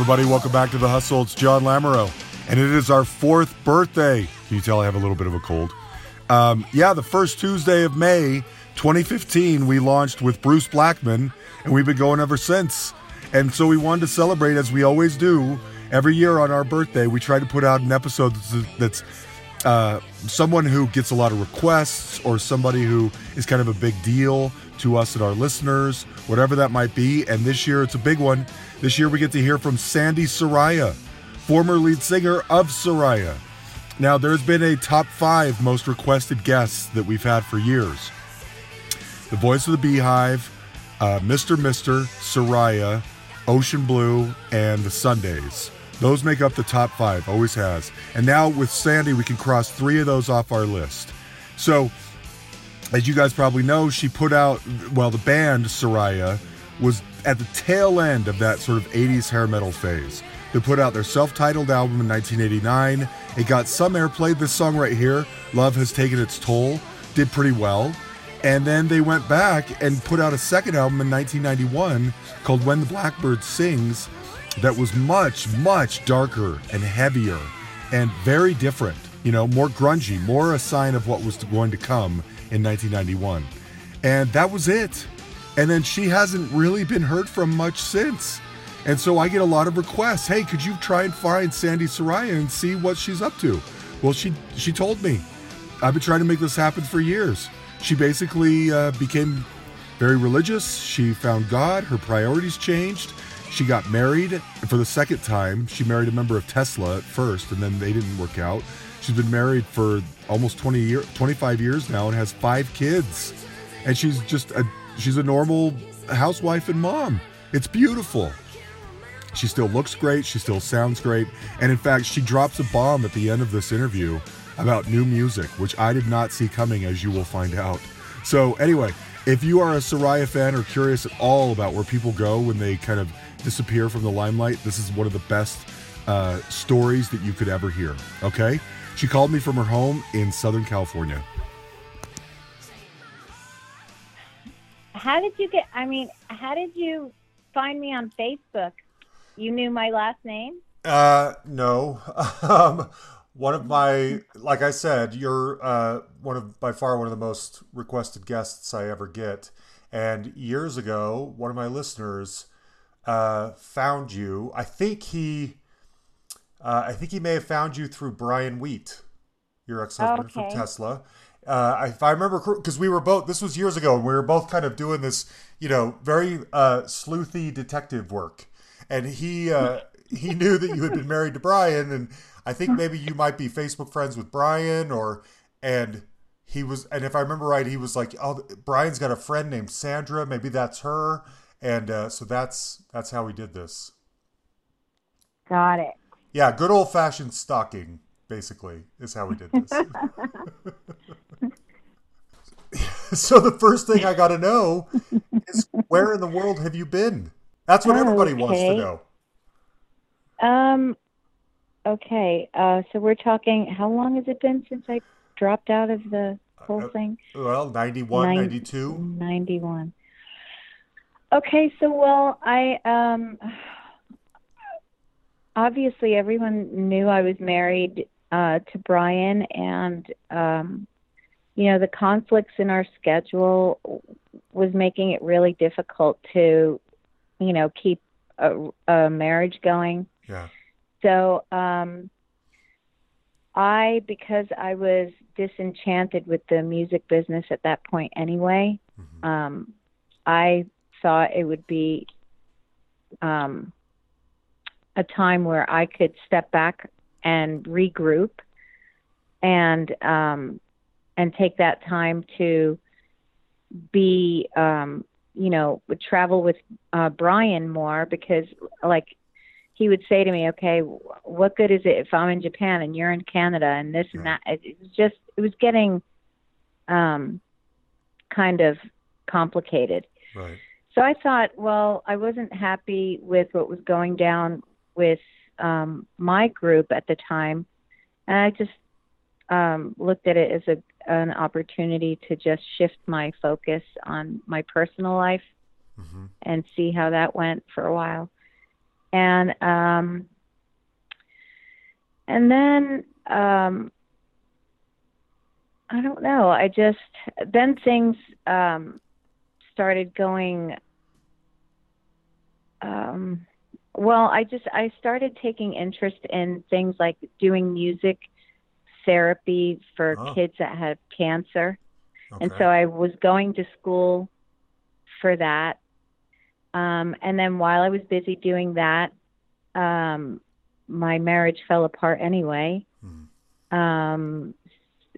Everybody, welcome back to The Hustle. It's John Lamoureux, and it is our fourth birthday. Can you tell I have a little bit of a cold? Um, yeah, the first Tuesday of May 2015, we launched with Bruce Blackman, and we've been going ever since. And so we wanted to celebrate, as we always do, every year on our birthday. We try to put out an episode that's, that's uh, someone who gets a lot of requests or somebody who is kind of a big deal to us and our listeners, whatever that might be. And this year it's a big one. This year we get to hear from Sandi Saraya, former lead singer of Saraya. Now, there's been a top five most requested guests that we've had for years The Voice of the Beehive, uh, Mr. Mister, Saraya, Ocean Blue, and The Sundays. Those make up the top five, always has. And now with Sandi, we can cross three of those off our list. So, as you guys probably know, she put out, well, the band Saraya was at the tail end of that sort of 80s hair metal phase. They put out their self titled album in 1989. It got some airplay. This song right here, Love Has Taken Its Toll, did pretty well. And then they went back and put out a second album in 1991 called When the Blackbird Sings that was much, much darker and heavier and very different. You know, more grungy, more a sign of what was going to come in 1991. And that was it. And then she hasn't really been heard from much since. And so I get a lot of requests. Hey, could you try and find Sandi Saraya and see what she's up to? Well, she she told me. I've been trying to make this happen for years. She basically uh, became very religious. She found God. Her priorities changed. She got married for the second time. She married a member of Tesla at first, and then they didn't work out. She's been married for almost 20 year, 25 years now, and has five kids. And she's just a she's a normal housewife and mom. It's beautiful. She still looks great. She still sounds great. And in fact, she drops a bomb at the end of this interview about new music, which I did not see coming, as you will find out. So, anyway, if you are a Saraya fan or curious at all about where people go when they kind of disappear from the limelight, this is one of the best uh, stories that you could ever hear. Okay? She called me from her home in Southern California. How did you get? I mean, how did you find me on Facebook? You knew my last name? Uh, no. um, one of my, like I said, you're uh, one of by far one of the most requested guests I ever get. And years ago, one of my listeners uh, found you. I think he, uh, I think he may have found you through Brian Wheat, your ex-husband Okay. from Tesla. Uh, if I remember, because we were both. This was years ago, and we were both kind of doing this, you know, very uh, sleuthy detective work. And he uh, he knew that you had been married to Brian, and I think maybe you might be Facebook friends with Brian, or and he was. And if I remember right, he was like, "Oh, Brian's got a friend named Sandra. Maybe that's her." And uh, so that's that's how we did this. Got it. Yeah, good old fashioned stalking, basically, is how we did this. so the first thing I got to know is where in the world have you been? That's what everybody wants to know. Um. Okay. Uh. So we're talking. How long has it been since I dropped out of the whole Uh, thing? Well, 91, Nine- 92. Ninety-one. Okay. So well, I um. Obviously, everyone knew I was married uh, to Brian, and um, you know the conflicts in our schedule was making it really difficult to, you know, keep a, a marriage going. Yeah. So, um, I, because I was disenchanted with the music business at that point anyway, Mhm. um, I thought it would be um, a time where I could step back and regroup and um, and take that time to be um, you know would travel with uh, Brian more because like he would say to me, okay, what good is it if I'm in Japan and you're in Canada and this and that? It, it was just it was getting um, kind of complicated. Right. So I thought, well, I wasn't happy with what was going down with um, my group at the time, and I just um, looked at it as a an opportunity to just shift my focus on my personal life hmm and see how that went for a while. and um, and then um, I don't know. I just then things um, started going. Um, well, I just I started taking interest in things like doing music therapy for Oh. kids that have cancer, and so I was going to school for that. Um, and then while I was busy doing that, um, my marriage fell apart anyway. Mhm. Um,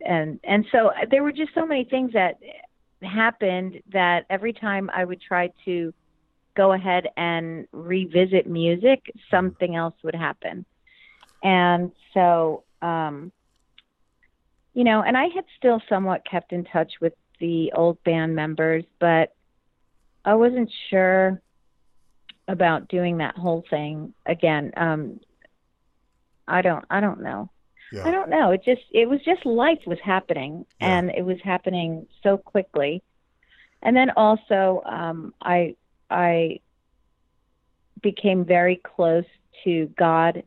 and and so there were just so many things that happened that every time I would try to go ahead and revisit music, something else would happen. And so, um, you know, and I had still somewhat kept in touch with the old band members, but I wasn't sure about doing that whole thing again. Um, I don't, I don't know. Yeah. I don't know. It just it was just life was happening Yeah. and it was happening so quickly. And then also um I I became very close to God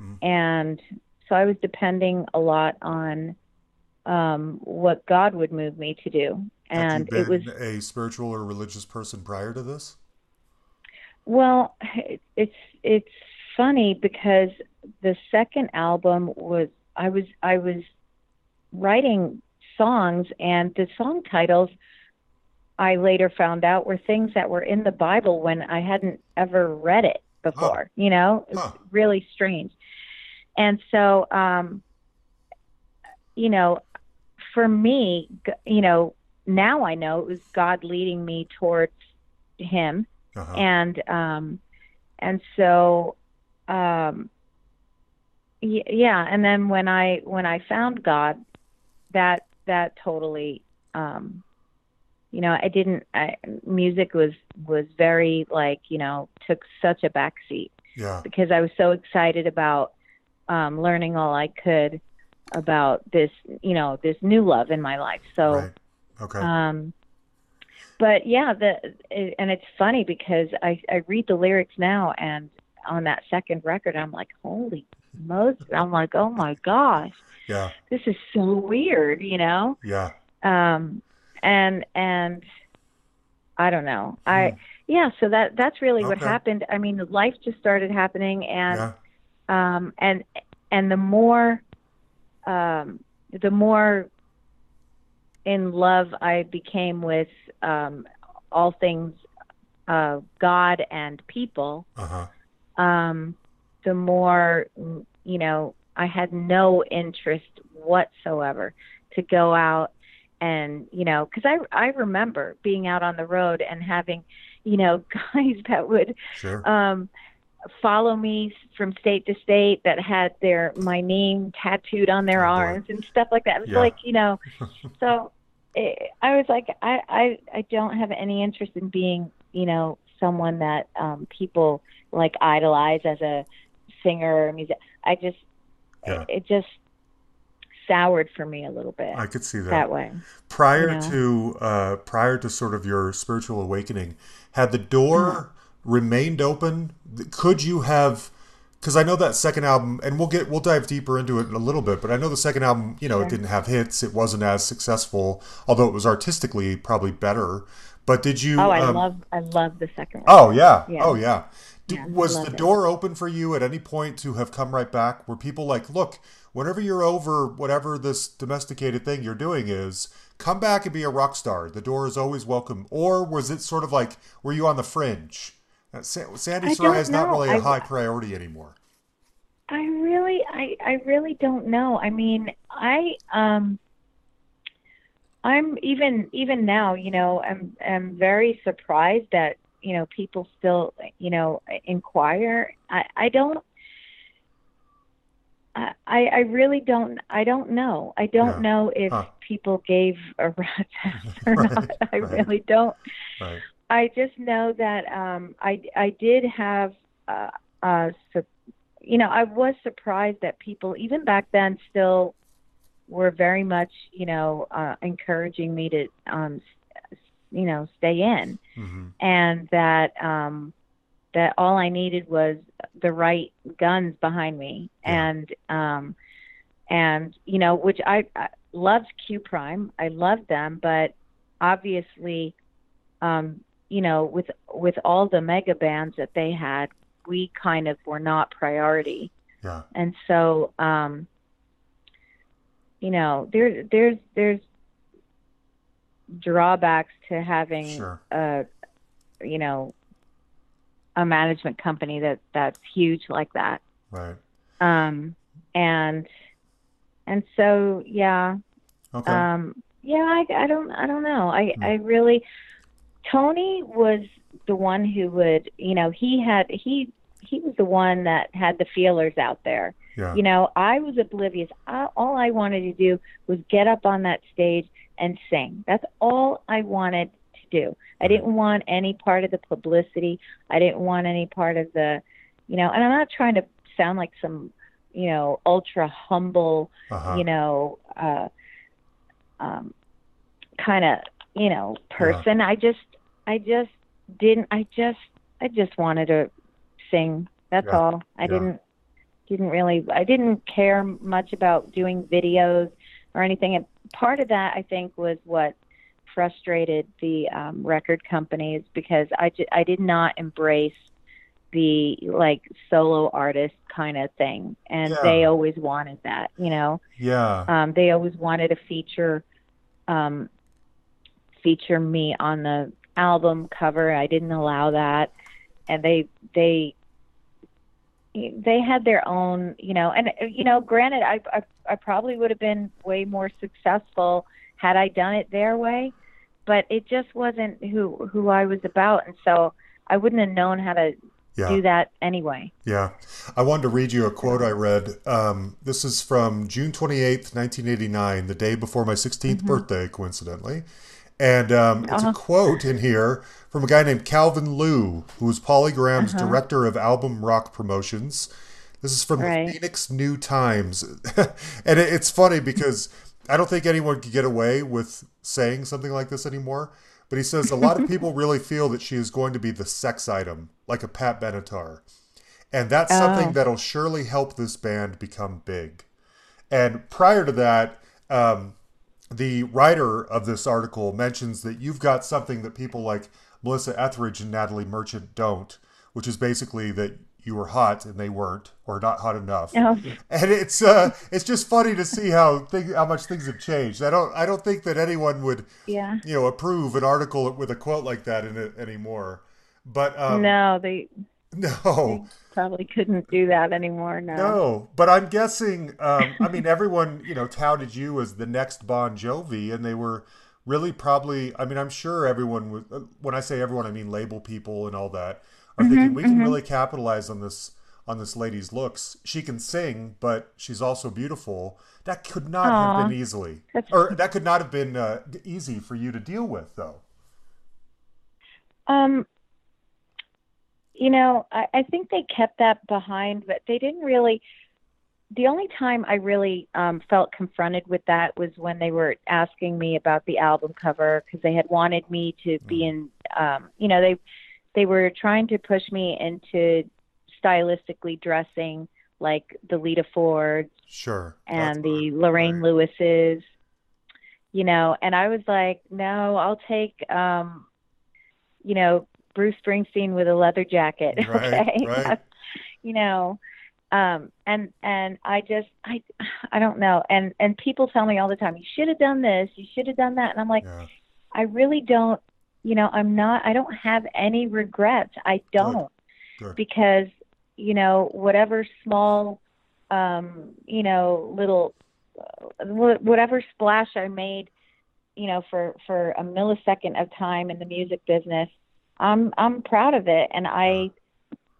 Mhm. and so I was depending a lot on um what God would move me to do. And it was a spiritual or religious person prior to this? Well, it- it's it's funny because the second album was I was I was writing songs and the song titles I later found out were things that were in the Bible when I hadn't ever read it before. You know, it's Huh. really strange. And so, um, you know, for me, you know, now I know it was God leading me towards Him Uh-huh. and um and so um y- yeah and then when i when i found god that that totally um you know i didn't I, music was was very like you know took such a backseat yeah. because i was so excited about um learning all i could about this you know this new love in my life so Right. Okay. um, but yeah, the it, and it's funny because I I read the lyrics now, and on that second record, I'm like, holy Moses! I'm like, oh my gosh, yeah. this is so weird, you know. Yeah. Um, and and I don't know. I yeah. So that that's really what Hmm. Happened. I mean, life just started happening, and Yeah. um, and and the more um, the more in love I became with um, all things uh, God and people, Uh-huh. um, the more you know I had no interest whatsoever to go out and you know because I I remember being out on the road and having you know guys that would Sure. um, follow me from state to state that had their my name tattooed on their Oh, boy. arms and stuff like that. It was Yeah. like you know, so it, I was like, I, I I don't have any interest in being you know someone that um, people like idolize as a singer or music. I just Yeah. it, it just soured for me a little bit I could see that. that way. prior you know? to uh, prior to sort of your spiritual awakening, had the door remained open? Could you have? Because I know that second album, and we'll get we'll dive deeper into it in a little bit. But I know the second album, you know, it didn't have hits. It wasn't as successful, although it was artistically probably better. But did you? Oh, I um, love I love the second one. Oh yeah. Yeah. Oh yeah. Yeah, was the it. door open for you at any point to have come right back? Were people like, look, whenever you're over whatever this domesticated thing you're doing is, come back and be a rock star. The door is always welcome. Or was it sort of like, were you on the fringe? Uh, Sandi Saraya is not know. really a I- high priority anymore. I really I I really don't know. I mean, I um I'm even even now, you know, I'm I'm very surprised that, you know, people still, you know, inquire. I I don't I I really don't I don't know. I don't Yeah. know if Huh. people gave a rat's ass or Right, not. I right. really don't. Right. I just know that um, I I did have uh, uh, su- you know I was surprised that people even back then still were very much you know uh, encouraging me to um, you know stay in hmm and that um, that all I needed was the right guns behind me, yeah. and um, and you know, which I, I loved Q Prime. I loved them, but obviously, um, you know, with with all the mega bands that they had, we kind of were not priority. Yeah. And so, um, you know, there there's there's drawbacks to having sure. a you know a management company that that's huge like that. Right. Um, and and so yeah. Okay. Um, yeah, I, I don't I don't know. I hmm. I really Tony was the one who would you know he had he he was the one that had the feelers out there. Yeah. You know, I was oblivious. I, all I wanted to do was get up on that stage and sing. That's all I wanted to do. I didn't want any part of the publicity. I didn't want any part of the, you know, and I'm not trying to sound like some, you know, ultra humble, uh-huh. you know, uh, um, kind of, you know, person. Yeah. I just, I just didn't, I just, I just wanted to sing. That's yeah. all. I yeah. didn't, didn't really, I didn't care much about doing videos or anything. And part of that, I think, was what frustrated the um, record companies because I ju- I did not embrace the like solo artist kind of thing and yeah. they always wanted that you know yeah um they always wanted to feature um feature me on the album cover i didn't allow that and they they they had their own, you know, and you know, granted, I, I I probably would have been way more successful had I done it their way, but it just wasn't who who I was about, and so I wouldn't have known how to yeah. do that anyway. Yeah, I wanted to read you a quote I read. Um, this is from June twenty eighth, nineteen eighty nine, the day before my 16th mm-hmm. birthday, coincidentally. And um, it's uh-huh. a quote in here from a guy named Calvin Liu, who was Polygram's uh-huh. director of album rock promotions. This is from right. the Phoenix New Times. and it, it's funny because I don't think anyone could get away with saying something like this anymore. But he says a lot of people really feel that she is going to be the sex item, like a Pat Benatar. And that's oh. something that'll surely help this band become big. And prior to that, um, the writer of this article mentions that you've got something that people like Melissa Etheridge and Natalie Merchant don't, which is basically that you were hot and they weren't, or not hot enough. And it's uh, it's just funny to see how thing, how much things have changed. I don't I don't think that anyone would yeah you know approve an article with a quote like that in it anymore. But um, no, they no probably couldn't do that anymore. No. No, but I'm guessing. Um, I mean, everyone you know touted you as the next Bon Jovi, and they were really probably. I mean, I'm sure everyone was. Uh, when I say everyone, I mean label people and all that are mm-hmm, thinking we can mm-hmm. really capitalize on this on this lady's looks. She can sing, but she's also beautiful. That could not Aww. have been easily, or that could not have been uh, easy for you to deal with, though. Um, you know, I, I think they kept that behind, but they didn't really. The only time I really um, felt confronted with that was when they were asking me about the album cover because they had wanted me to be mm. in. Um, you know, they they were trying to push me into stylistically dressing like the Lita Fords, sure, and the Lorraine right. Lewises. You know, and I was like, no, I'll take, um, you know, Bruce Springsteen with a leather jacket. Right, okay. Right. you know, um, and and I just I I don't know. And and people tell me all the time, you should have done this, you should have done that, and I'm like, yeah. I really don't. You know, I'm not. I don't have any regrets. I don't Good. Good. because you know whatever small, um, you know, little, uh, whatever splash I made, you know, for for a millisecond of time in the music business I'm I'm proud of it, and I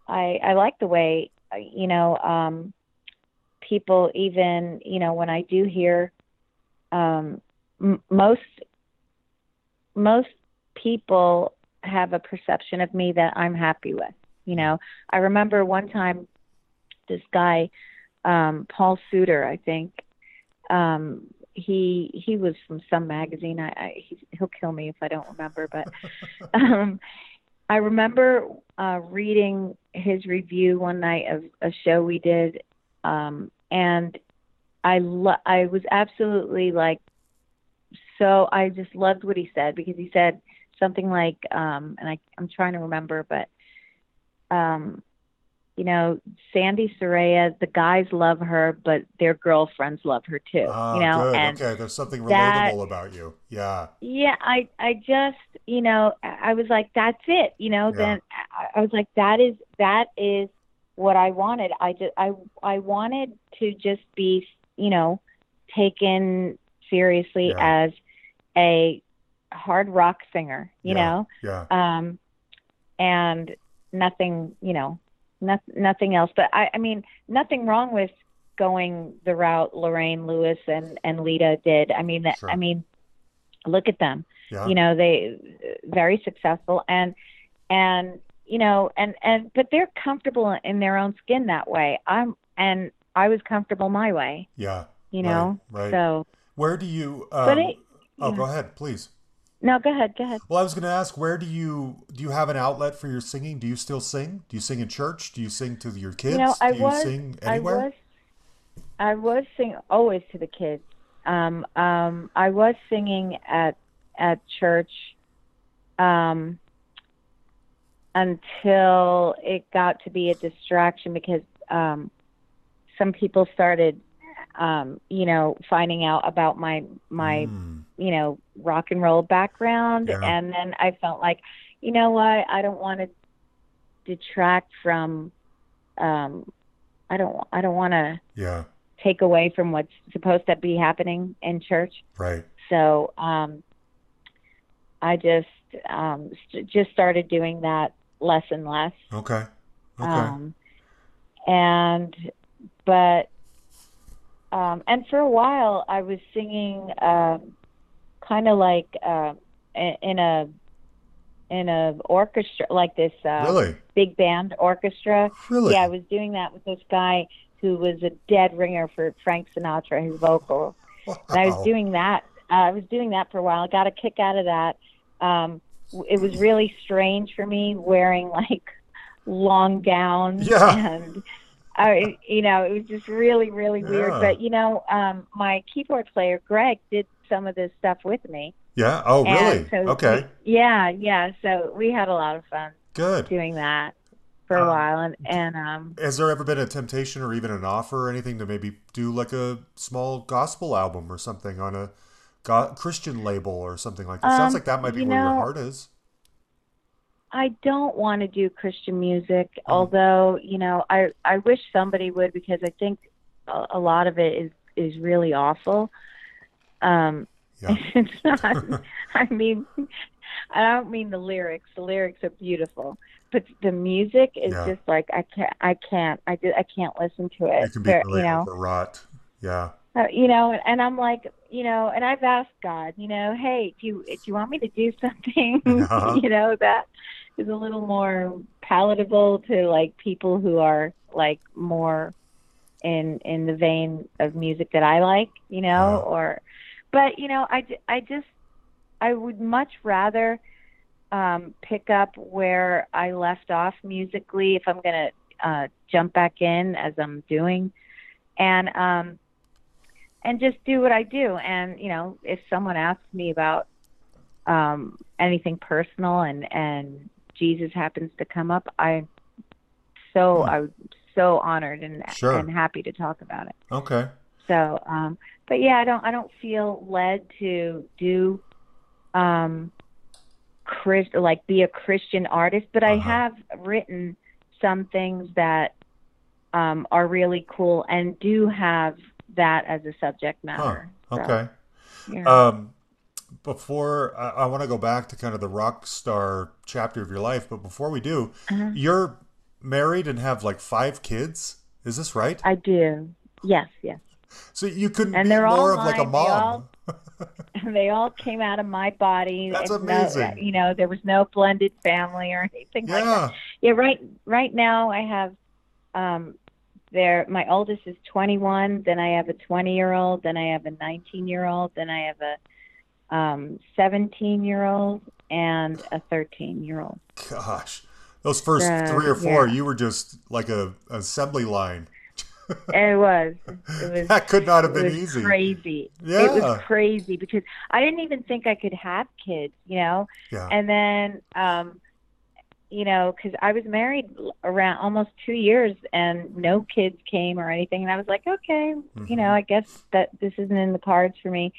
I I like the way you know um, people even you know when I do hear um, m- most most people have a perception of me that I'm happy with. You know, I remember one time this guy um, Paul Suter, I think. Um, he he was from some magazine. I, I he, he'll kill me if I don't remember, but um, I remember uh, reading his review one night of a show we did, um, and I lo- I was absolutely like so I just loved what he said because he said something like um, and I I'm trying to remember, but um, you know, Sandi Saraya, the guys love her, but their girlfriends love her too. Ah, you know, good. and okay, there's something relatable that- about you. Yeah. yeah, I I just you know I was like that's it. You know, Yeah. then I, I was like that is that is what I wanted. I just I I wanted to just be you know taken seriously Yeah. as a hard rock singer. You Yeah. know, Yeah. um, and nothing, you know, not, nothing else. But I, I mean, nothing wrong with going the route Lorraine Lewis and and Lita did. I mean, Sure. I mean, look at them. Yeah. You know, they very successful and and you know and and but they're comfortable in their own skin that way. I'm and I was comfortable my way. yeah. You know, Right. right. so Where do you? Um, but it. oh, yeah. go ahead, please. No, go ahead. Go ahead. Well, I was going to ask, where do you do you have an outlet for your singing? Do you still sing? Do you sing in church? Do you sing to your kids? You know, I do you was, sing I anywhere? was, I was singing always to the kids. Um, um, I was singing at at church um, until it got to be a distraction because um, some people started, um, you know, finding out about my my Mm, you know rock and roll background Yeah. and then i felt like you know what i don't want to detract from um i don't i don't want to yeah. take away from what's supposed to be happening in church Right. so um i just um st- just started doing that less and less Okay. Okay. um, and but um, and for a while I was singing um, kind of like uh, in a in a orchestra like this uh, really? big band orchestra. Really? Yeah, I was doing that with this guy who was a dead ringer for Frank Sinatra, his vocal. And I was doing that. Uh, I was doing that for a while. I got a kick out of that. Um, it was really strange for me wearing like long gowns Yeah. and I, you know, it was just really, really weird. Yeah. But you know, um, my keyboard player Greg did some of this stuff with me. Yeah. Oh, really? So okay. we- yeah, yeah. So we had a lot of fun Good. doing that for a Um, while, and and um, Has there ever been a temptation or even an offer or anything to maybe do like a small gospel album or something on a go- Christian label or something like that? Sounds Um, like that might be where your heart is. I don't want to do Christian music, Mm. although you know, I I wish somebody would because I think a, a lot of it is is really awful. Um, Yeah. it's not. I mean, I don't mean the lyrics. The lyrics are beautiful, but the music is Yeah. just like I can't. I can't. I just, I can't listen to it. It can be really you know. overwrought. Yeah. Uh, you know, and I'm like, you know, and I've asked God, you know, hey, do you do you want me to do something, Uh-huh. you know, that is a little more palatable to like people who are like more in in the vein of music that I like, you know, Yeah. or, but you know, I I just I would much rather um, pick up where I left off musically if I'm gonna uh, jump back in as I'm doing, and um, and just do what I do. And you know, if someone asks me about um, anything personal and and Jesus happens to come up, I so Hmm. I'm so honored and Sure. and happy to talk about it. Okay. So, um, but yeah, I don't I don't feel led to do um, Chris like be a Christian artist, but I Uh-huh. have written some things that um, are really cool and do have that as a subject Huh. matter. So, Okay. yeah. Um, before I, I want to go back to kind of the rock star chapter of your life, but before we do, Uh-huh. you're married and have like five kids. Is this right? I do. Yes, yes. So you couldn't And be they're all more of like a mine. They mom. all- And they all came out of my body. That's It's no- amazing. you know, there was no blended family or anything like that. yeah. Yeah, right. Right now, I have um, there. My oldest is 21. Then I have a 20 year old. Then I have a 19 year old. Then I have a um, 17 year old, and a 13 year old. Gosh, those first So, three or four, yeah. you were just like a assembly line. It was. It was. That could not have it been was easy. crazy. Yeah. It was crazy because I didn't even think I could have kids, you know. Yeah. And then, um, you know, because I was married around almost two years and no kids came or anything, and I was like, okay, you know, Mhm. I guess that this isn't in the cards for me.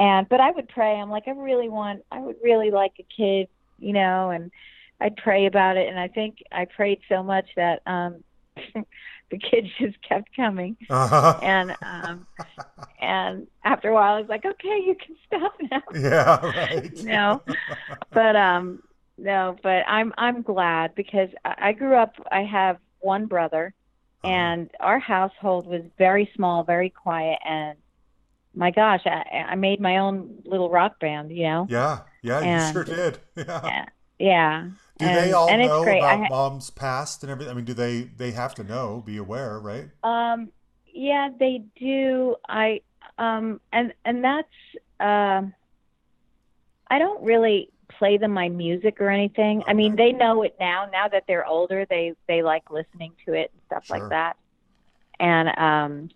And but I would pray. I'm like, I really want. I would really like a kid, you know, and I'd pray about it. And I think I prayed so much that um, the kids just kept coming Uh-huh. and um and after a while I was like, okay, you can stop now. yeah, right. No, but um, no, but I'm I'm glad because I I grew up. I have one brother, Uh-huh. and our household was very small, very quiet, and my gosh, I, I made my own little rock band. You know, Yeah, yeah, you sure did. Yeah. yeah. Do and, they all and know about ha- mom's past and everything? I mean, do they they have to know, be aware, right? Um, yeah, they do. I um, and and that's um, I don't really play them my music or anything. I mean, they know it now. Now that they're older, they they like listening to it and stuff Sure. like that. And um,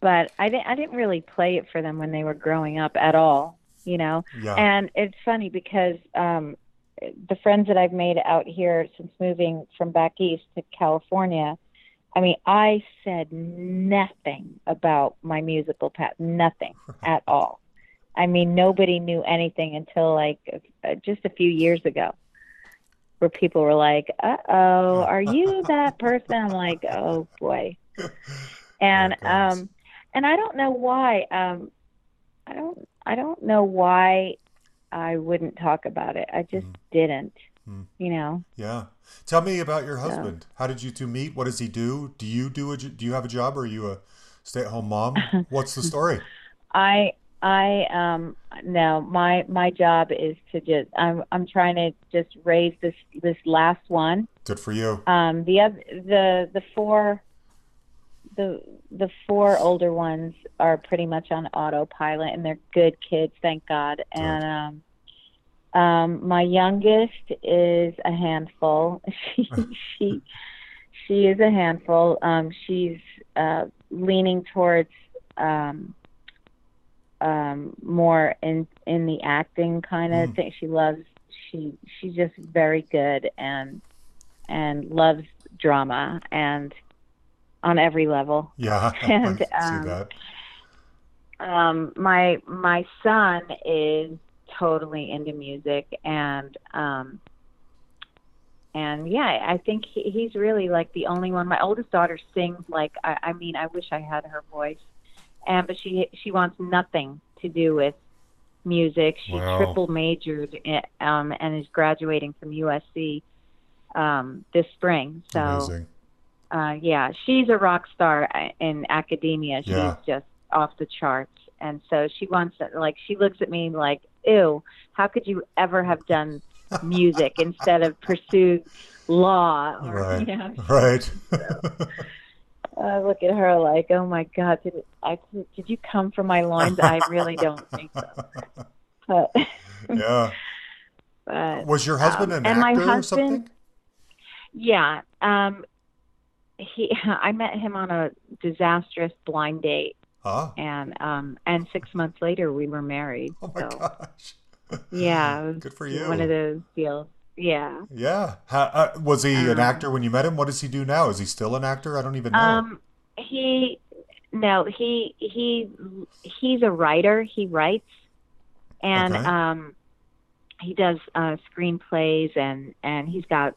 but I didn't I didn't really play it for them when they were growing up at all. You know. Yeah. And it's funny because um, the friends that I've made out here since moving from back east to California, I mean, I said nothing about my musical path, nothing at all. I mean, nobody knew anything until like just a few years ago, where people were like, "Uh oh, are you that person?" I'm like, "Oh boy," and There um, and I don't know why. Um, I don't. I don't know why I wouldn't talk about it. I just Mm. didn't. Mm. You know. yeah. Tell me about your husband. How did you two meet? What does he do? Do you do a do you have a job or are you a stay-at-home mom? What's the story? I I um no my my job is to just I'm I'm trying to just raise this this last one. Good for you. Um the other the the four the the four older ones are pretty much on autopilot and they're good kids, thank God. And um um my youngest is a handful. She she she is a handful. Um she's uh leaning towards um um more in in the acting kind of Mm. thing. She loves she she's just very good and and loves drama and on every level. Yeah. And, um, that. Um my my son is totally into music and um and yeah, I think he, he's really like the only one. My oldest daughter sings like I, I mean, I wish I had her voice, and but she she wants nothing to do with music. She Wow. triple majored in, um, and is graduating from USC um, this spring. So Amazing. Uh, yeah, she's a rock star uh, in academia. She's Yeah. just off the charts, and so she wants to like she looks at me like, "Ew, how could you ever have done music instead of pursued law?" Or, Right. you know, Right. I look at her like, "Oh my God, did it, I did you come from my loins?" I really don't think so. But, yeah. but Was your husband Um, an and my actor or something? Yeah. Um he I met him on a disastrous blind date Huh? and um and 6 months later we were married. Oh my so gosh. yeah, Good for you. one of those deals. Yeah. Yeah. How, uh, was he an Um, actor when you met him? What does he do now? Is he still an actor? I don't even know. Um he no, he he he's a writer. He writes and Okay. um he does uh screenplays and and he's got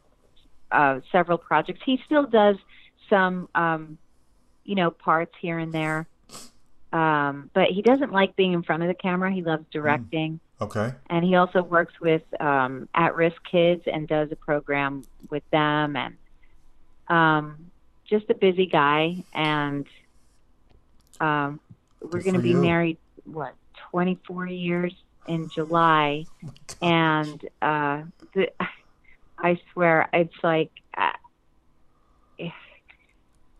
uh several projects. He still does some um you know parts here and there. Um but he doesn't like being in front of the camera. He loves directing okay. and he also works with um at-risk kids and does a program with them and um just a busy guy and um we're going to be you. married what 24 years in July and uh the, I swear it's like uh,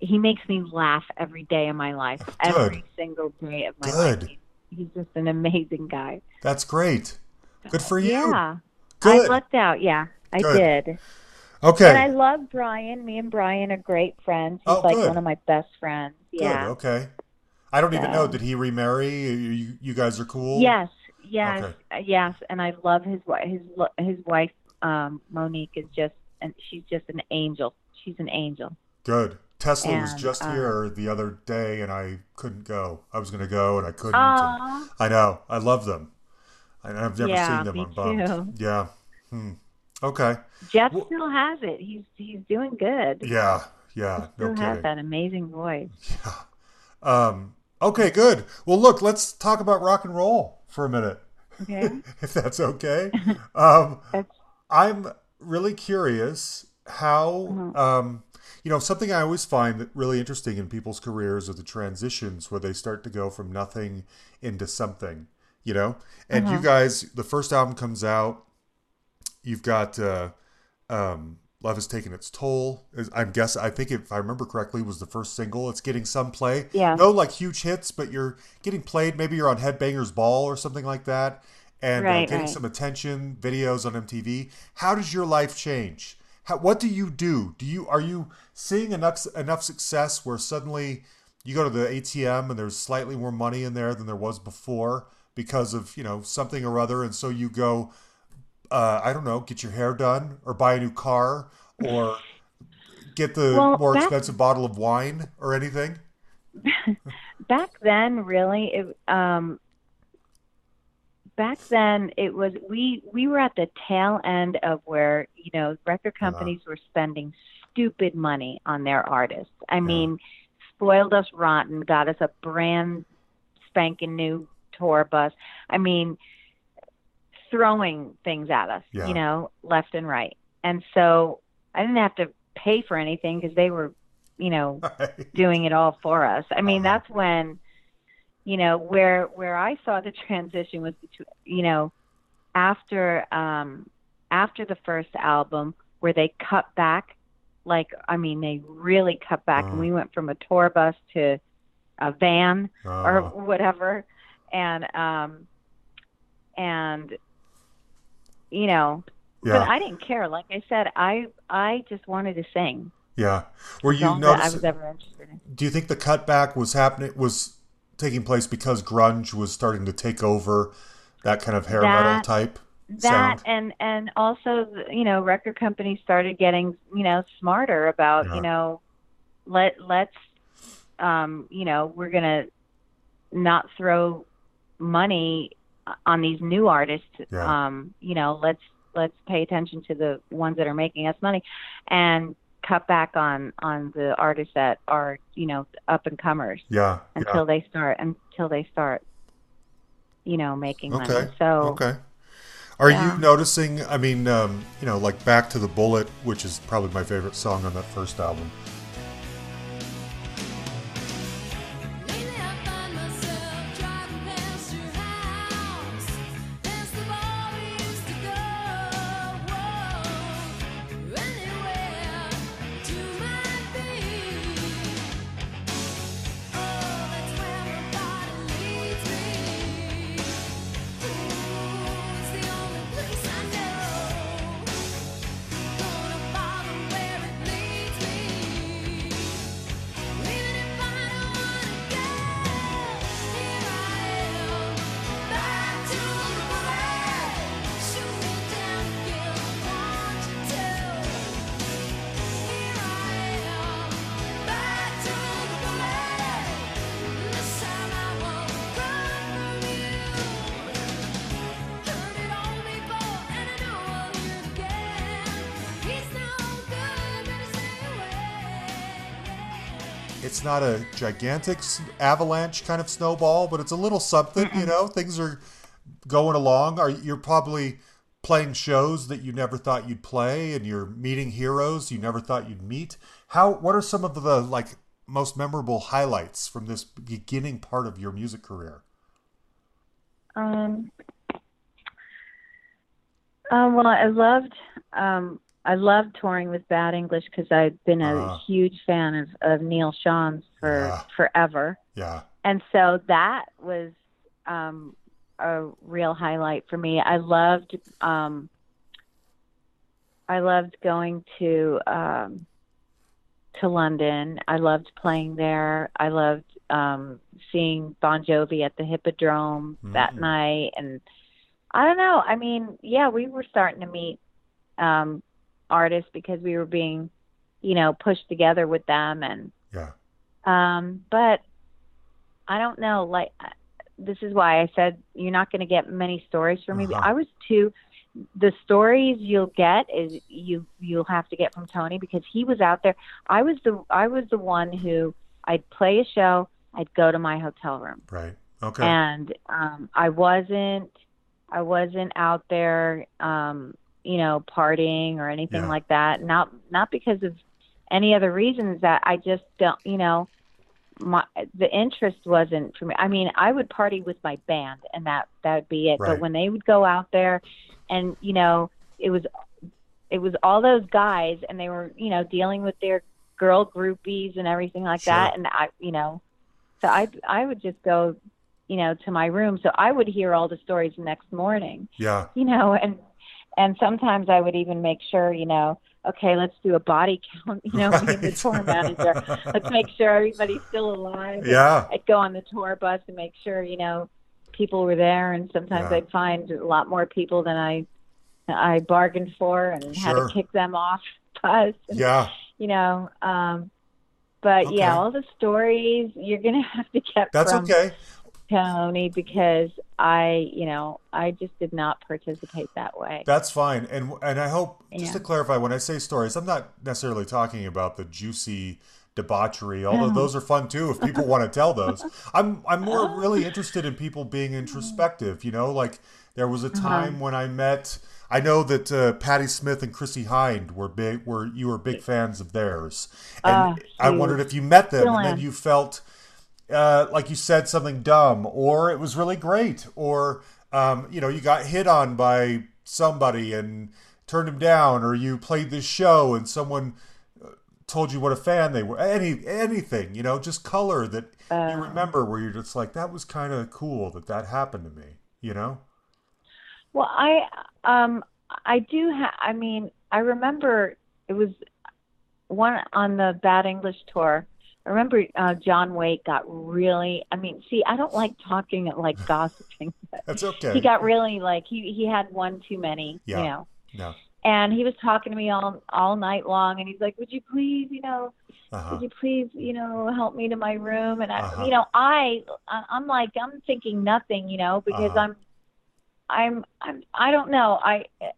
he makes me laugh every day of my life every single day of my Good. life he's, he's just an amazing guy That's great. Good for you. Yeah. Good. I lucked out. Yeah, I Good. did. Okay. And I love Brian. Me and Brian are great friends. He's Oh, like good. one of my best friends. Good. Okay. I don't even know. Did he remarry? You, you guys are cool. Yes. Yes. Okay. uh, Yes. And I love his wife. His his wife, um, Monique, is just and she's just an angel. She's an angel. Good. Tesla was just uh, here the other day, and I couldn't go. I was going to go, and I couldn't. and- I know. I love them. And I've never Yeah, seen them. me I'm bummed. Yeah. Hmm. Okay. Jeff Well- still has it. He's he's doing good. Yeah. Yeah. No still has that amazing voice. Um, okay, good. Well, look, let's talk about rock and roll for a minute, Okay. if that's okay. Um, That's I'm really curious how, Mhm. um, you know, something I always find that really interesting in people's careers are the transitions where they start to go from nothing into something, you know? And you Mhm. guys, the first album comes out, you've got, uh, um, Love has taken its toll. I'm guess I think if I remember correctly, was the first single. It's getting some play. Yeah. No like huge hits, but you're getting played. Maybe you're on Headbangers Ball or something like that, and uh, getting right. some attention. Videos on MTV. How does your life change? How, what do you do? Do you are you seeing enough enough success where suddenly you go to the ATM and there's slightly more money in there than there was before because of you know something or other, and so you go uh, I don't know, get your hair done or buy a new car or get the Well, more back- expensive bottle of wine or anything? back then really it um back then it was we we were at the tail end of where you know record Uh-huh. companies were spending stupid money on their artists i mean spoiled us rotten got us a brand spanking new tour bus i mean throwing things at us Yeah. you know left and right and so i didn't have to pay for anything because they were you know doing it all for us. I mean, Uh-huh. that's when, you know, where where I saw the transition was, between, you know, after um after the first album where they cut back, like I mean, they really cut back, Uh-huh. and we went from a tour bus to a van or Uh, whatever, and um and you know. But I didn't care. Like I said, I I just wanted to sing. yeah. Were you that I was ever interested in. Do you think the cutback was happening was taking place because grunge was starting to take over that kind of hair metal That- type that sound? and and also you know record companies started getting you know smarter about Yeah. you know let let's um you know we're gonna not throw money on these new artists Yeah. um you know let's let's pay attention to the ones that are making us money and cut back on on the artists that are you know up and comers Yeah, until yeah. they start until they start you know making money Okay. so Okay. Are Yeah. you noticing? I mean, um, you know, like "Back to the Bullet," which is probably my favorite song on that first album. Gigantic avalanche kind of snowball, but it's a little something. You know, things are going along. Are you're probably playing shows that you never thought you'd play, and you're meeting heroes you never thought you'd meet. How? What are some of the like most memorable highlights from this beginning part of your music career? Um, um, well, I loved um, I love touring with Bad English because I've been a Ah. huge fan of, of Neal Schon's for Yeah. forever, Yeah, and so that was um, a real highlight for me. I loved um, I loved going to um, to London. I loved playing there. I loved um, seeing Bon Jovi at the Hippodrome that Mm. night, and I don't know. I mean, yeah, we were starting to meet um, artists because we were being, you know, pushed together with them, and Yeah. um, but I don't know. Like, this is why I said you're not going to get many stories from me. Uh-huh. I was too. The stories you'll get is you you'll have to get from Tony because he was out there. I was the I was the one who I'd play a show. I'd go to my hotel room Right. Okay. and um I wasn't I wasn't out there um you know partying or anything Yeah. like that not not because of any other reasons that I just don't you know my the interest wasn't for me I mean I would party with my band and that that would be it Right. but when they would go out there and you know it was it was all those guys and they were you know dealing with their girl groupies and everything like Sure. that and I you know so I I would just go you know to my room so I would hear all the stories the next morning yeah. you know and and sometimes I would even make sure you know okay let's do a body count you know being the tour manager let's make sure everybody's still alive Yeah. I'd go on the tour bus and make sure you know people were there and sometimes Yeah. I'd find a lot more people than I I bargained for and had to kick them off the bus and, Yeah. you know um but Okay. yeah all the stories you're gonna have to get That's from okay. Tony because I you know I just did not participate that way That's fine. And and I hope just Yeah. to clarify, when I say stories, I'm not necessarily talking about the juicy debauchery, although those are fun too if people want to tell those. I'm I'm more really interested in people being introspective, you know, like there was a Uh-huh. time when I met I know that uh, Patti Smith and Chrissie Hynde were big were you were big fans of theirs. And Ah, I wondered if you met them Still and then you felt uh, like you said something dumb, or it was really great, or um, you know you got hit on by somebody and turned him down, or you played this show and someone uh, told you what a fan they were. Any anything, you know, just color that Uh. you remember where you're just like that was kind of cool that that happened to me. You know? Well, I um I do have. I mean, I remember it was one on the Bad English tour. I remember uh, John Waite got really. I mean, see, I don't like talking like gossiping. But That's okay. he got really like he he had one too many. Yeah. You know. no. And he was talking to me all all night long, and he's like, "Would you please, you know, Uh-huh. would you please, you know, help me to my room?" And I, Uh-huh. you know, I, I'm like, I'm thinking nothing, you know, because Uh-huh. I'm, I'm, I'm, I don't know. I, I-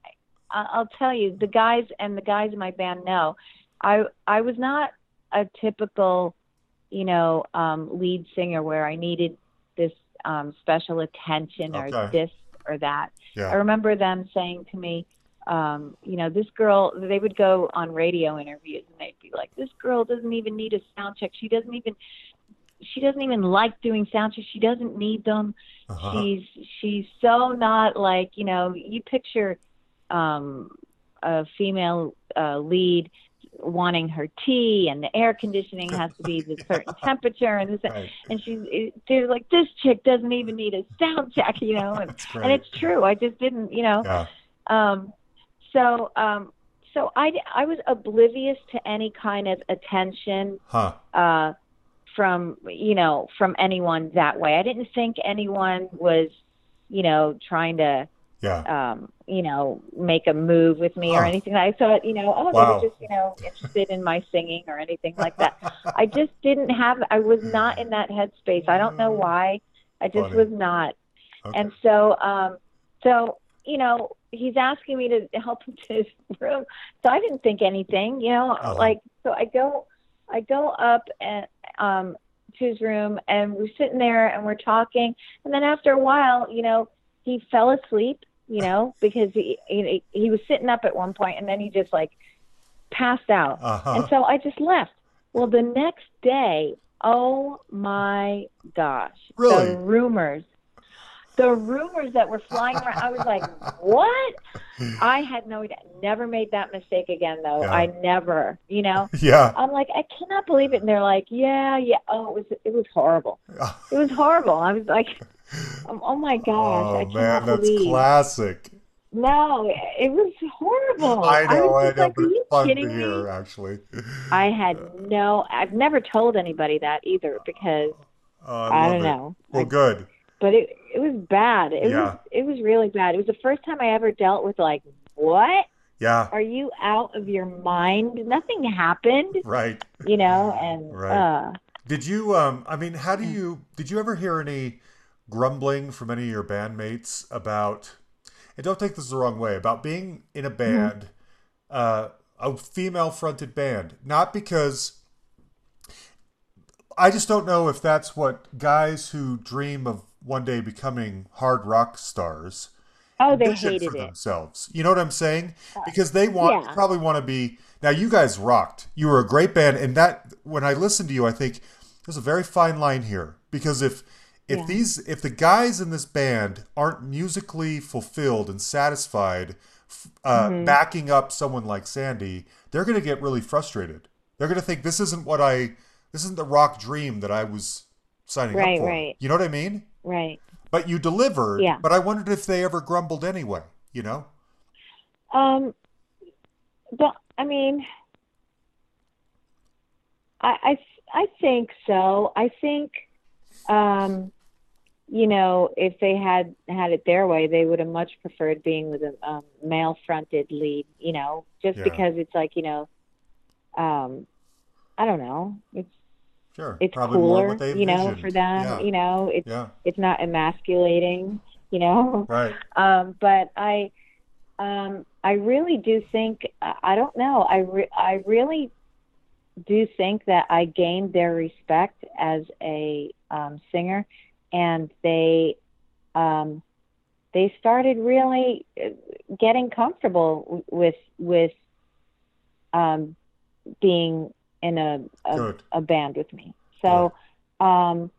I'll tell you, the guys and the guys in my band know, I, I was not a typical, you know, um, lead singer where I needed this um, special attention or this or that. I remember them saying to me, um, you know, this girl, they would go on radio interviews and they'd be like, this girl doesn't even need a sound check. She doesn't even, she doesn't even like doing sound checks. She doesn't need them. Uh-huh. She's, she's so not like, you know, you picture, um, a female, uh, lead wanting her tea and the air conditioning has to be the certain temperature and this, Right. and she's, they're like, this chick doesn't even need a sound check, you know, and, and it's true. I just didn't, you know, yeah. um, so, um, so I, I was oblivious to any kind of attention Huh. uh, from you know from anyone that way. I didn't think anyone was you know trying to Yeah. um, you know make a move with me or anything. I thought you know oh Wow. they were just you know interested in my singing or anything like that. I just didn't have. I was not in that headspace. I don't know why. I just Funny. was not. Okay. And so, um, so you know, he's asking me to help him to his room. So I didn't think anything, you know, Uh-huh. like so I go, I go up and um, to his room, and we're sitting there and we're talking, and then after a while, you know, he fell asleep, you know, because he he, he was sitting up at one point, and then he just like passed out. Uh-huh. And so I just left. Well, the next day, oh my gosh. Really? The rumors. The rumors that were flying around. I was like, what? I had no idea. Never made that mistake again, though. Yeah. I never, you know? yeah. I'm like, I cannot believe it. And they're like, yeah, yeah. Oh, it was, it was horrible. It was horrible. I was like, Oh, oh my gosh! Oh man, that's believe. classic. No, it was horrible. I know, was I just know, like, but it's fun to kidding hear me? actually. I had no. I've never told anybody that either because Oh, I I don't it. know. Well, I- good. but it it was bad. It Yeah. was it was really bad. It was the first time I ever dealt with like, what? Yeah, Are you out of your mind? Nothing happened, right. you know, and Right. uh Did you um I mean, how do you did you ever hear any grumbling from any of your bandmates about and don't take this the wrong way, about being in a band, uh a female fronted band. Not because I just don't know if that's what guys who dream of one day becoming hard rock stars oh, they hated for it. themselves. You know what I'm saying? Because they want yeah. probably want to be. Now you guys rocked. You were a great band, and that when I listen to you, I think there's a very fine line here. Because if if Yeah. these if the guys in this band aren't musically fulfilled and satisfied, uh, Mm-hmm. backing up someone like Sandi, they're going to get really frustrated. They're going to think this isn't what I this isn't the rock dream that I was signing Right, up for. right. You know what I mean? Right. But you delivered. Yeah. But I wondered if they ever grumbled anyway. You know? Um, but I mean, I, I, I think so. I think, um, you know, if they had had it their way, they would have much preferred being with a um, male-fronted lead. You know, just Yeah. because it's like you know, um, I don't know, it's Sure. it's Probably cooler, you know, envisioned. for them. Yeah. You know, it's Yeah. it's not emasculating. You know, Right. um, but I, um, I really do think I I don't know. I re- I really do think that I gained their respect as a um, singer, and they um, they started really uh, getting comfortable with with um, being in a a, a band with me. So um,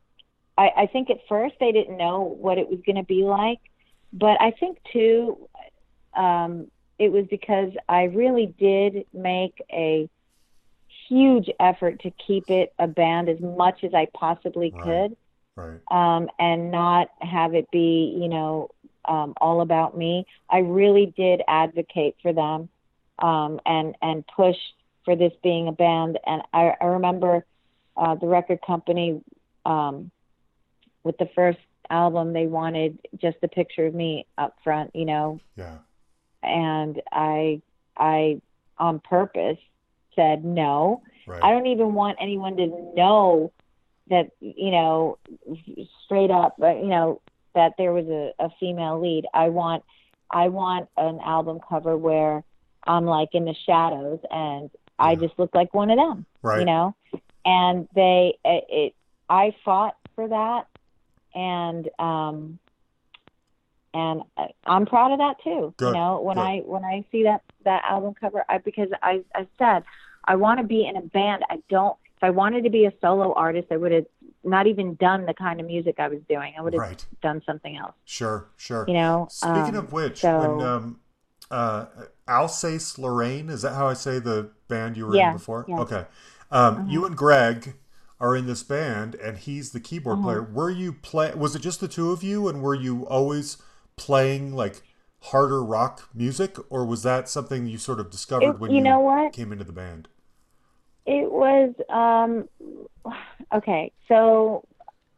I, I think at first they didn't know what it was going to be like, but I think too um, it was because I really did make a huge effort to keep it a band as much as I possibly Right. could Right. um, and not have it be, you know, um, all about me. I really did advocate for them um, and and push for this being a band. And I, I remember uh, the record company um, with the first album, they wanted just a picture of me up front, you know, Yeah. and I I on purpose said no. Right. I don't even want anyone to know that you know straight up uh, you know that there was a, a female lead. I want I want an album cover where I'm like in the shadows and I just look like one of them, right. you know. And they it, it I fought for that and um and I- I'm proud of that too. Good, You know, when good. I when I see that that album cover, I because I I said I want to be in a band. I don't. If I wanted to be a solo artist, I would have not even done the kind of music I was doing. I would have Right. done something else. Sure. Sure. You know. Speaking um, of which, so- when um, uh, Alsace Lorraine, is that how I say the band you were Yeah, in before? yeah. Okay. Um, You and Greg are in this band, and he's the keyboard Uh-huh. player. Were you play? Was it just the two of you, and were you always playing like harder rock music, or was that something you sort of discovered It- when you you know what? came into the band? It was um okay. So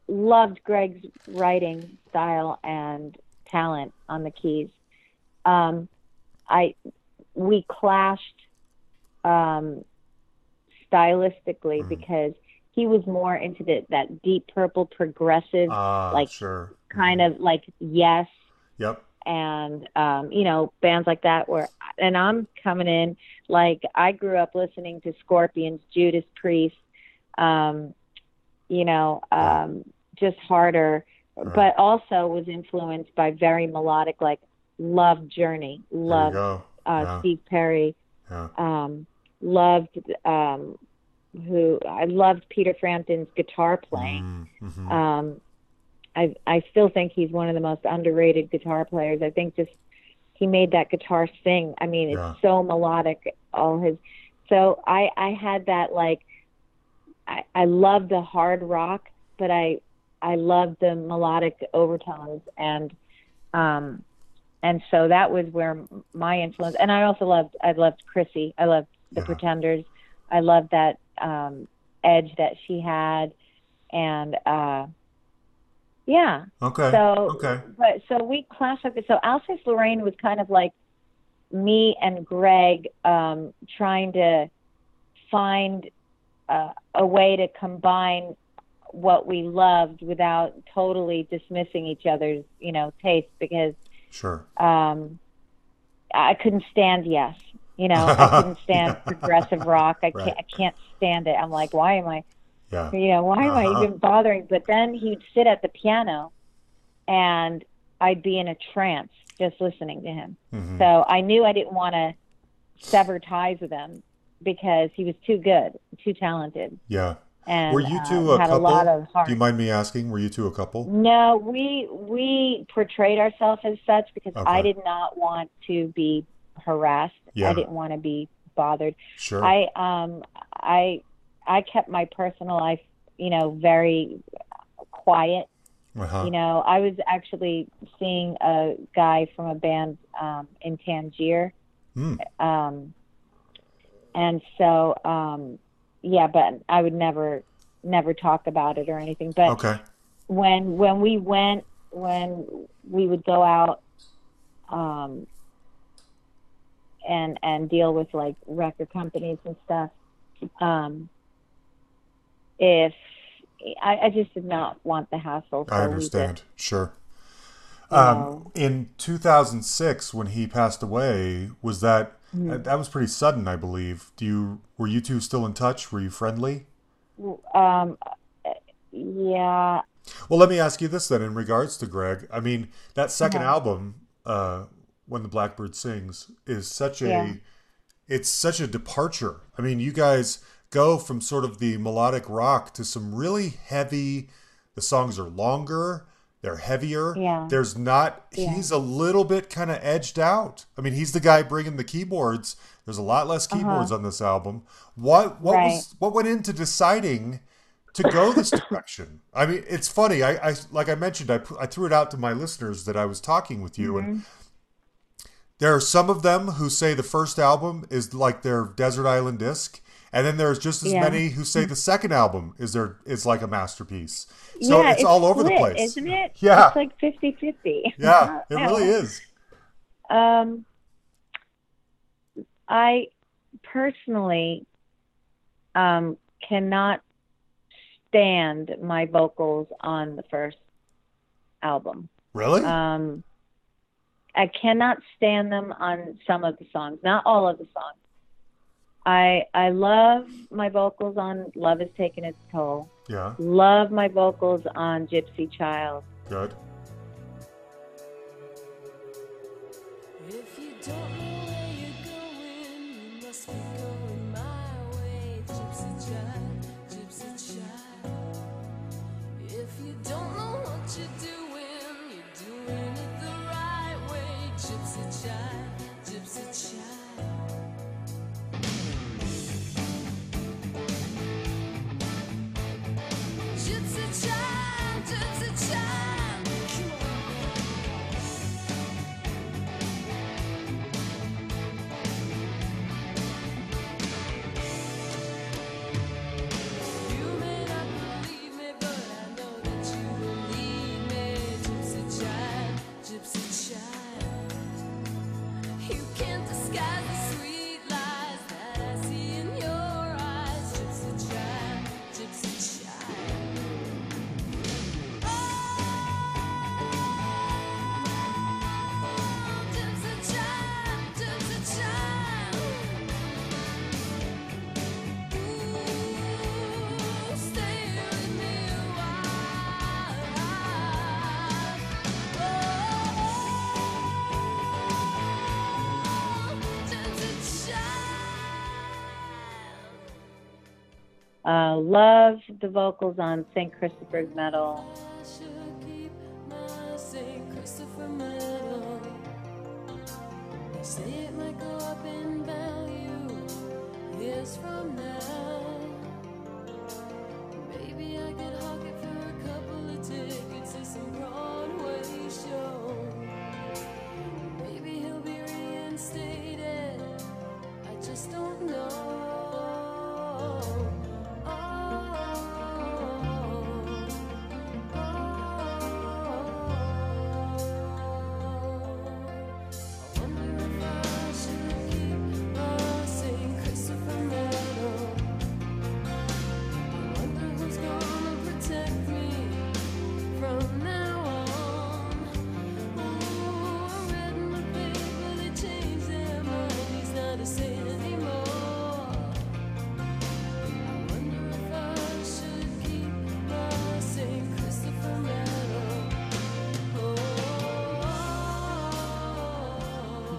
loved Greg's writing style and talent on the keys. Um I we clashed um stylistically Mhm. because he was more into the, that deep purple progressive Ah, like, sure. kind of like yes Yep. and um, you know bands like that where and I'm coming in like I grew up listening to Scorpions, Judas Priest, um, you know, um, just harder, Right. but also was influenced by very melodic like Love Journey, Love uh, Yeah. Steve Perry, Yeah. um, loved um, who I loved Peter Frampton's guitar playing. Mm, mhm. Um, I I still think he's one of the most underrated guitar players. I think just he made that guitar sing. I mean, it's Yeah. so melodic. All his so I I had that like I I love the hard rock, but I I love the melodic overtones and um and so that was where my influence and I also loved I loved Chrissie. I loved the Yeah. Pretenders. I loved that um edge that she had and uh yeah. Okay. So okay. but so we clashed this. So Alsace Lorraine was kind of like me and Greg um, trying to find uh, a way to combine what we loved without totally dismissing each other's, you know, taste because Sure. um, I couldn't stand Yes. You know, I couldn't stand progressive rock. I Right. can't. I can't stand it. I'm like, why am I? Yeah. you know, why am Uh-huh. I even bothering? But then he'd sit at the piano and I'd be in a trance just listening to him. Mhm. So I knew I didn't want to sever ties with him because he was too good, too talented. Yeah. And Were you uh, two a had couple? a lot of heart. Do you mind me asking? Were you two a couple? No, we we portrayed ourselves as such because Okay. I did not want to be harassed. Yeah. I didn't want to be bothered. Sure. I um I I kept my personal life, you know, very quiet. Uh-huh. You know, I was actually seeing a guy from a band um, in Tangier, Hmm. um, and so um, yeah, but I would never never talk about it or anything. But Okay. when when we went when we would go out um and and deal with like record companies and stuff um if I, I just did not want the hassle so I understand. Sure. Um, in 2006, when he passed away, was that Mm-hmm. that was pretty sudden? I believe. Do you were you two still in touch? Were you friendly? um yeah Well, let me ask you this then, in regards to Greg. I mean, that 2nd Uh-huh. album, uh, "When the Blackbird Sings," is such a Yeah. it's such a departure. I mean, you guys go from sort of the melodic rock to some really heavy. The songs are longer. They're heavier. Yeah. There's not. Yeah. He's a little bit kind of edged out. I mean, he's the guy bringing the keyboards. There's a lot less keyboards on this album. What what Uh-huh. Right. was what went into deciding to go this direction? I mean, it's funny. I, I like I mentioned. I I threw it out to my listeners that I was talking with you, and Mm-hmm. there are some of them who say the first album is like their desert island disc, and then there's just as Yeah. many who say the second album is their is like a masterpiece. So yeah it's, all over the place, isn't it Yeah. it's like 50 50 Yeah, it really is. Um, I personally um, cannot stand my vocals on the first album. Really? Um, I cannot stand them on some of the songs, not all of the songs. I I love my vocals on "Love Has Taken Its Toll." yeah. Love my vocals on "Gypsy Child." Good. Love the vocals on St. Christopher's Medal.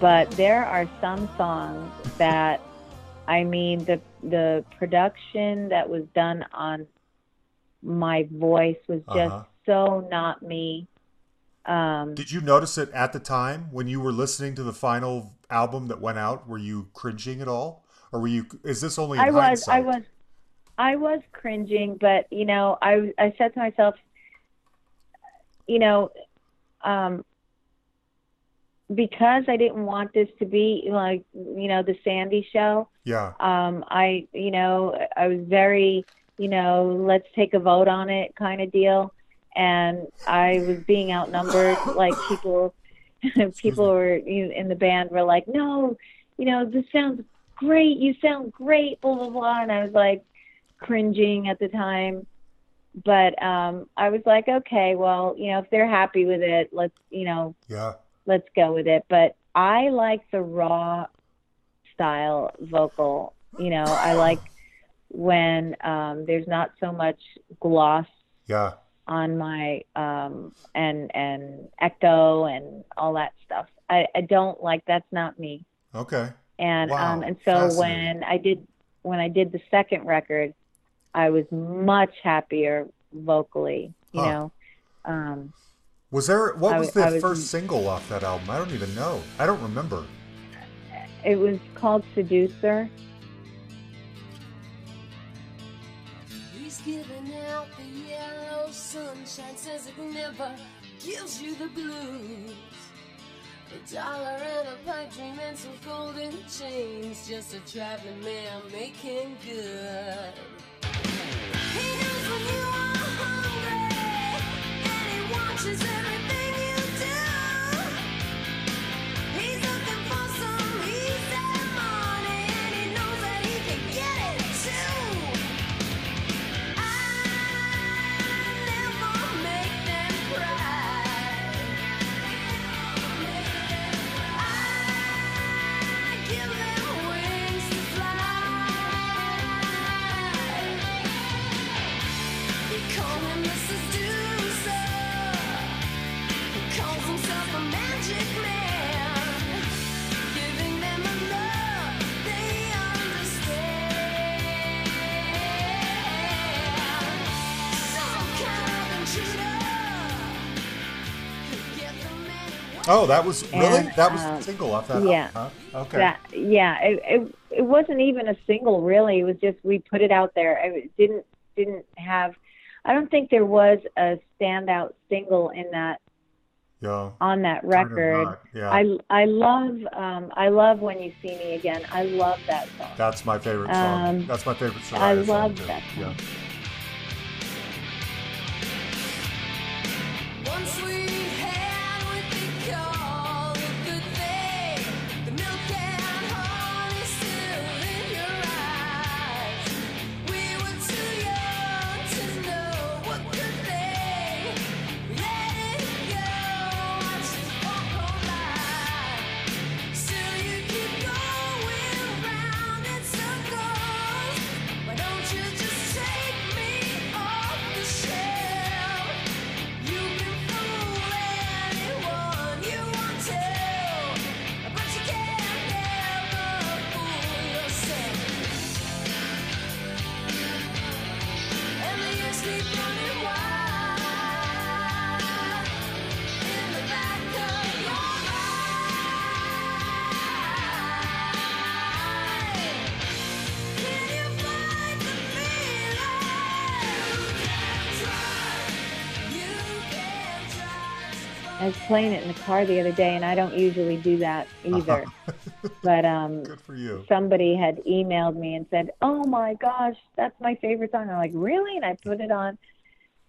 But there are some songs that I mean the the production that was done on my voice was just Uh-huh. so not me. Um, Did you notice it at the time when you were listening to the final album that went out? Were you cringing at all, or were you? Is this only I was, I was, I was cringing, but you know, I I said to myself, you know, um, because I didn't want this to be like you know the Sandi show. Yeah. Um, I you know I was very you know let's take a vote on it kind of deal, and I was being outnumbered. like people, people were you know, in the band were like, no, you know this sounds great. You sound great. Blah blah blah. And I was like cringing at the time. But um, I was like, okay, well, you know, if they're happy with it, let's, you know, Yeah. Let's go with it. But I like the raw style vocal. You know, I like when um, there's not so much gloss Yeah. on my um, and and echo and all that stuff. I, I don't like that's not me. Okay. And Wow, um, and so when I did when I did the second record, I was much happier vocally. You Huh. know. Um, Was there? What was was- the I was- first single off that album? I don't even know. I don't remember. it was called Seducer. He's giving out the yellow sunshine, says it never gives you the blues. A dollar and a pipe dream and some golden chains, just a traveling man making good. He knows when you are hungry, and he watches everything Oh, that was really And, that was um, the single off that. yeah. Album, huh? Okay. That yeah, it, it it wasn't even a single really. It was just we put it out there. It didn't didn't have. I don't think there was a standout single in that yeah. on that record. Yeah. I I love um I love when you see me again. I love that song. That's my favorite song. Um, That's my favorite song. I love that Yeah. song. One playing it in the car the other day, and I don't usually do that either. but um, Good for you. somebody had emailed me and said, "Oh my gosh, that's my favorite song." I'm like, "Really?" And I put it on,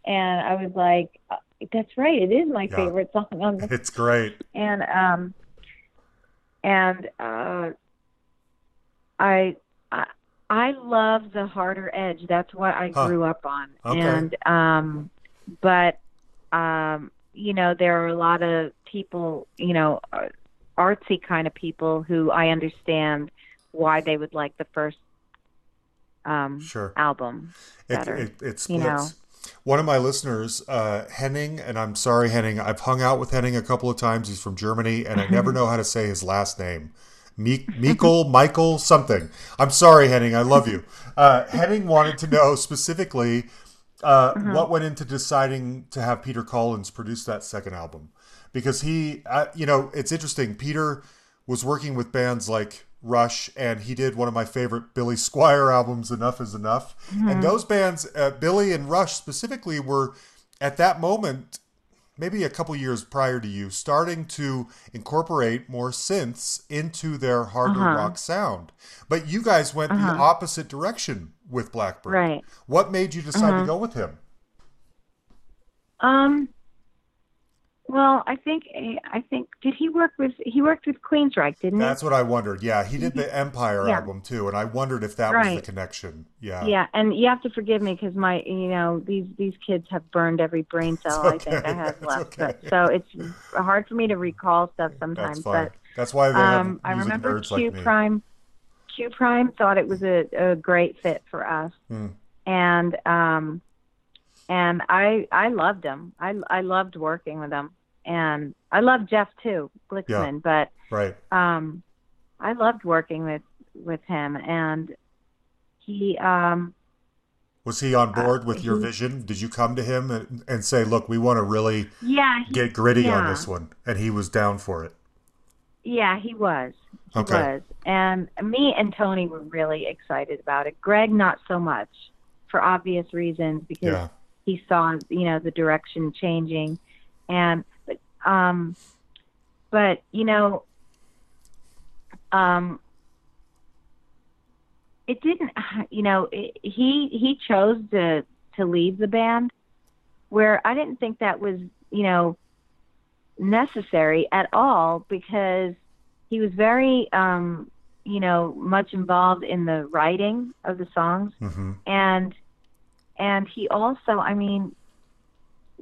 and I was like, uh, "That's right, it is my Yeah. favorite song on the It's great. and um and uh I I I love the harder edge. That's what I Huh. grew up on. Okay. And um but um you know there are a lot of people, you know, uh, artsy kind of people who I understand why they would like the first um Sure. album It, better. it, it you know. splits. one of my listeners, uh, Henning, and I'm sorry, Henning, I've hung out with Henning a couple of times. He's from Germany, and I never know how to say his last name. Meek, Meikle, Michael, something. I'm sorry, Henning. I love you. Uh, Henning wanted to know specifically uh, what went into deciding to have Peter Collins produce that second album, because he, uh, you know, it's interesting. Peter was working with bands like Rush, and he did one of my favorite Billy Squier albums, Enough Is Enough. And those bands, uh, Billy and Rush specifically, were at that moment, maybe a couple years prior to you, starting to incorporate more synths into their harder Uh-huh. rock sound. But you guys went the opposite direction with Blackbird. Right. What made you decide to go with him? Um. Well, I think I think did he work with he worked with Queensryche, didn't he? That's what I wondered. Yeah, he did the Empire Yeah. album too, and I wondered if that was the connection. Yeah. Yeah, and you have to forgive me because my, you know, these these kids have burned every brain cell I think I have left. okay. But, so it's hard for me to recall stuff sometimes. That's fine. But That's why they have um, I remember Q like me. Prime. Q Prime thought it was a, a great fit for us, Hmm. and um, and I I loved him. I I loved working with him, and I loved Jeff too, Glixman. But Right. um, I loved working with with him, and he um, Was he on board with your he- vision? Did you come to him and, and say, "Look, we want to really yeah, he, get gritty on this one," and he was down for it? Yeah, he was. He Okay. was, and me and Tony were really excited about it. Greg, not so much, for obvious reasons, because Yeah. he saw you know the direction changing, and but um, but you know, um, it didn't. You know, it, he he chose to to leave the band, where I didn't think that was you know necessary at all because he was very um you know much involved in the writing of the songs. Hmm and and he also i mean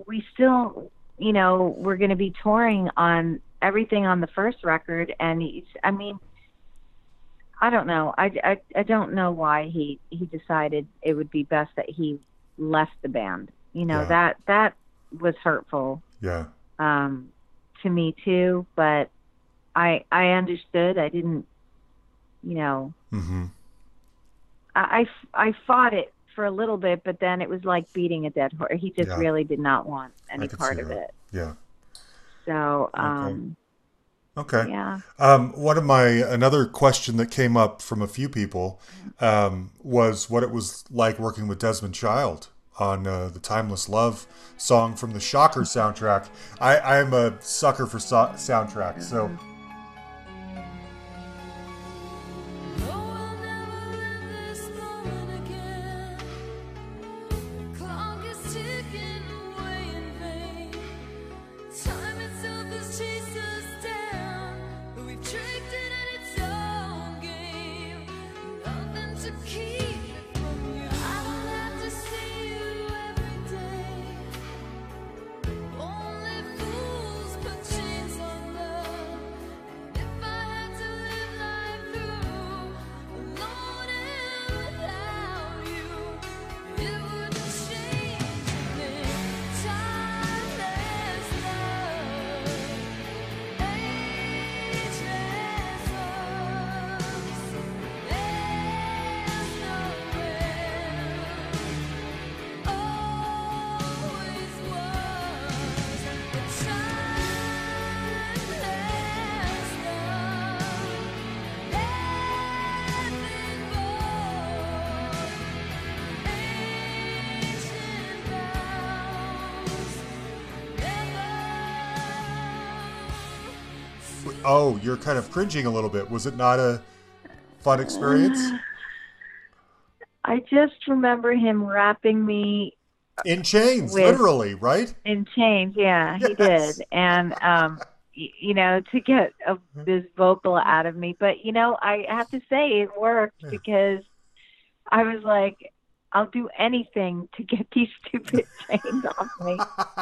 we still you know we're going to be touring on everything on the first record and he's i mean i don't know. I, I i don't know why he he decided it would be best that he left the band. You know Yeah. that that was hurtful. Yeah. um to me too but i i understood i didn't you know hmm I, I, I fought it for a little bit, but then it was like beating a dead horse. He just Yeah. really did not want any part of that. it. Yeah. So, um, Okay. yeah. Um, one of my another question that came up from a few people um, was what it was like working with Desmond Child on uh, the "Timeless Love" song from the Shocker soundtrack. I, I'm a sucker for so- soundtracks, so you're kind of cringing a little bit. Was it not a fun experience? I just remember him wrapping me In chains, With- literally, right? in chains. Yeah, he did. And, um, y- you know, to get a, this vocal out of me. But, you know, I have to say it worked Yeah. because I was like, I'll do anything to get these stupid chains off me.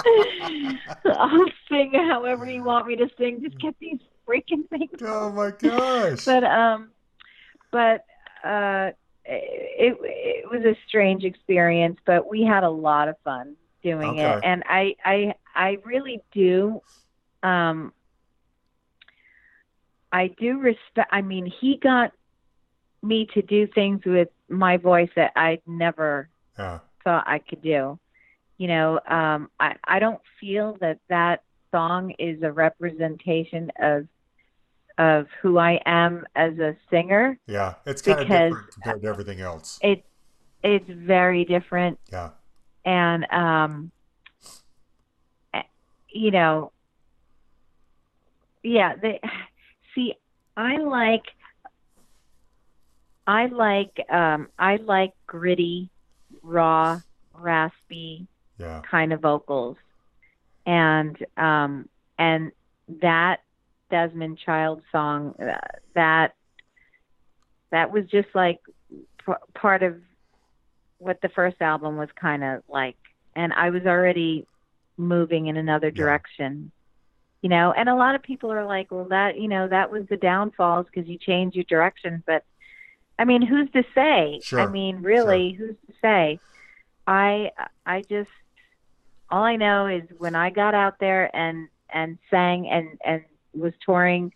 I'll sing however you want me to sing. Just get these freaking things. Oh my gosh! But um, but uh, it it was a strange experience, but we had a lot of fun doing it, and I I I really do. Um, I do respect. I mean, he got me to do things with my voice that I never Yeah. thought I could do. You know, um, I I don't feel that that song is a representation of of who I am as a singer. Yeah. It's kind of different compared to everything else. It it's very different, Yeah. and um, eh, you know, yeah. They see. I like. I like. Um, I like gritty, raw, raspy Yeah. kind of vocals and um and that Desmond Child song uh, that that was just like p- part of what the first album was kind of like. And I was already moving in another direction you know? And a lot of people are like well that you know that was the downfalls because you changed your direction. But I mean who's to say? Sure, I mean really who's to say? I I just all I know is when I got out there and and sang and and was touring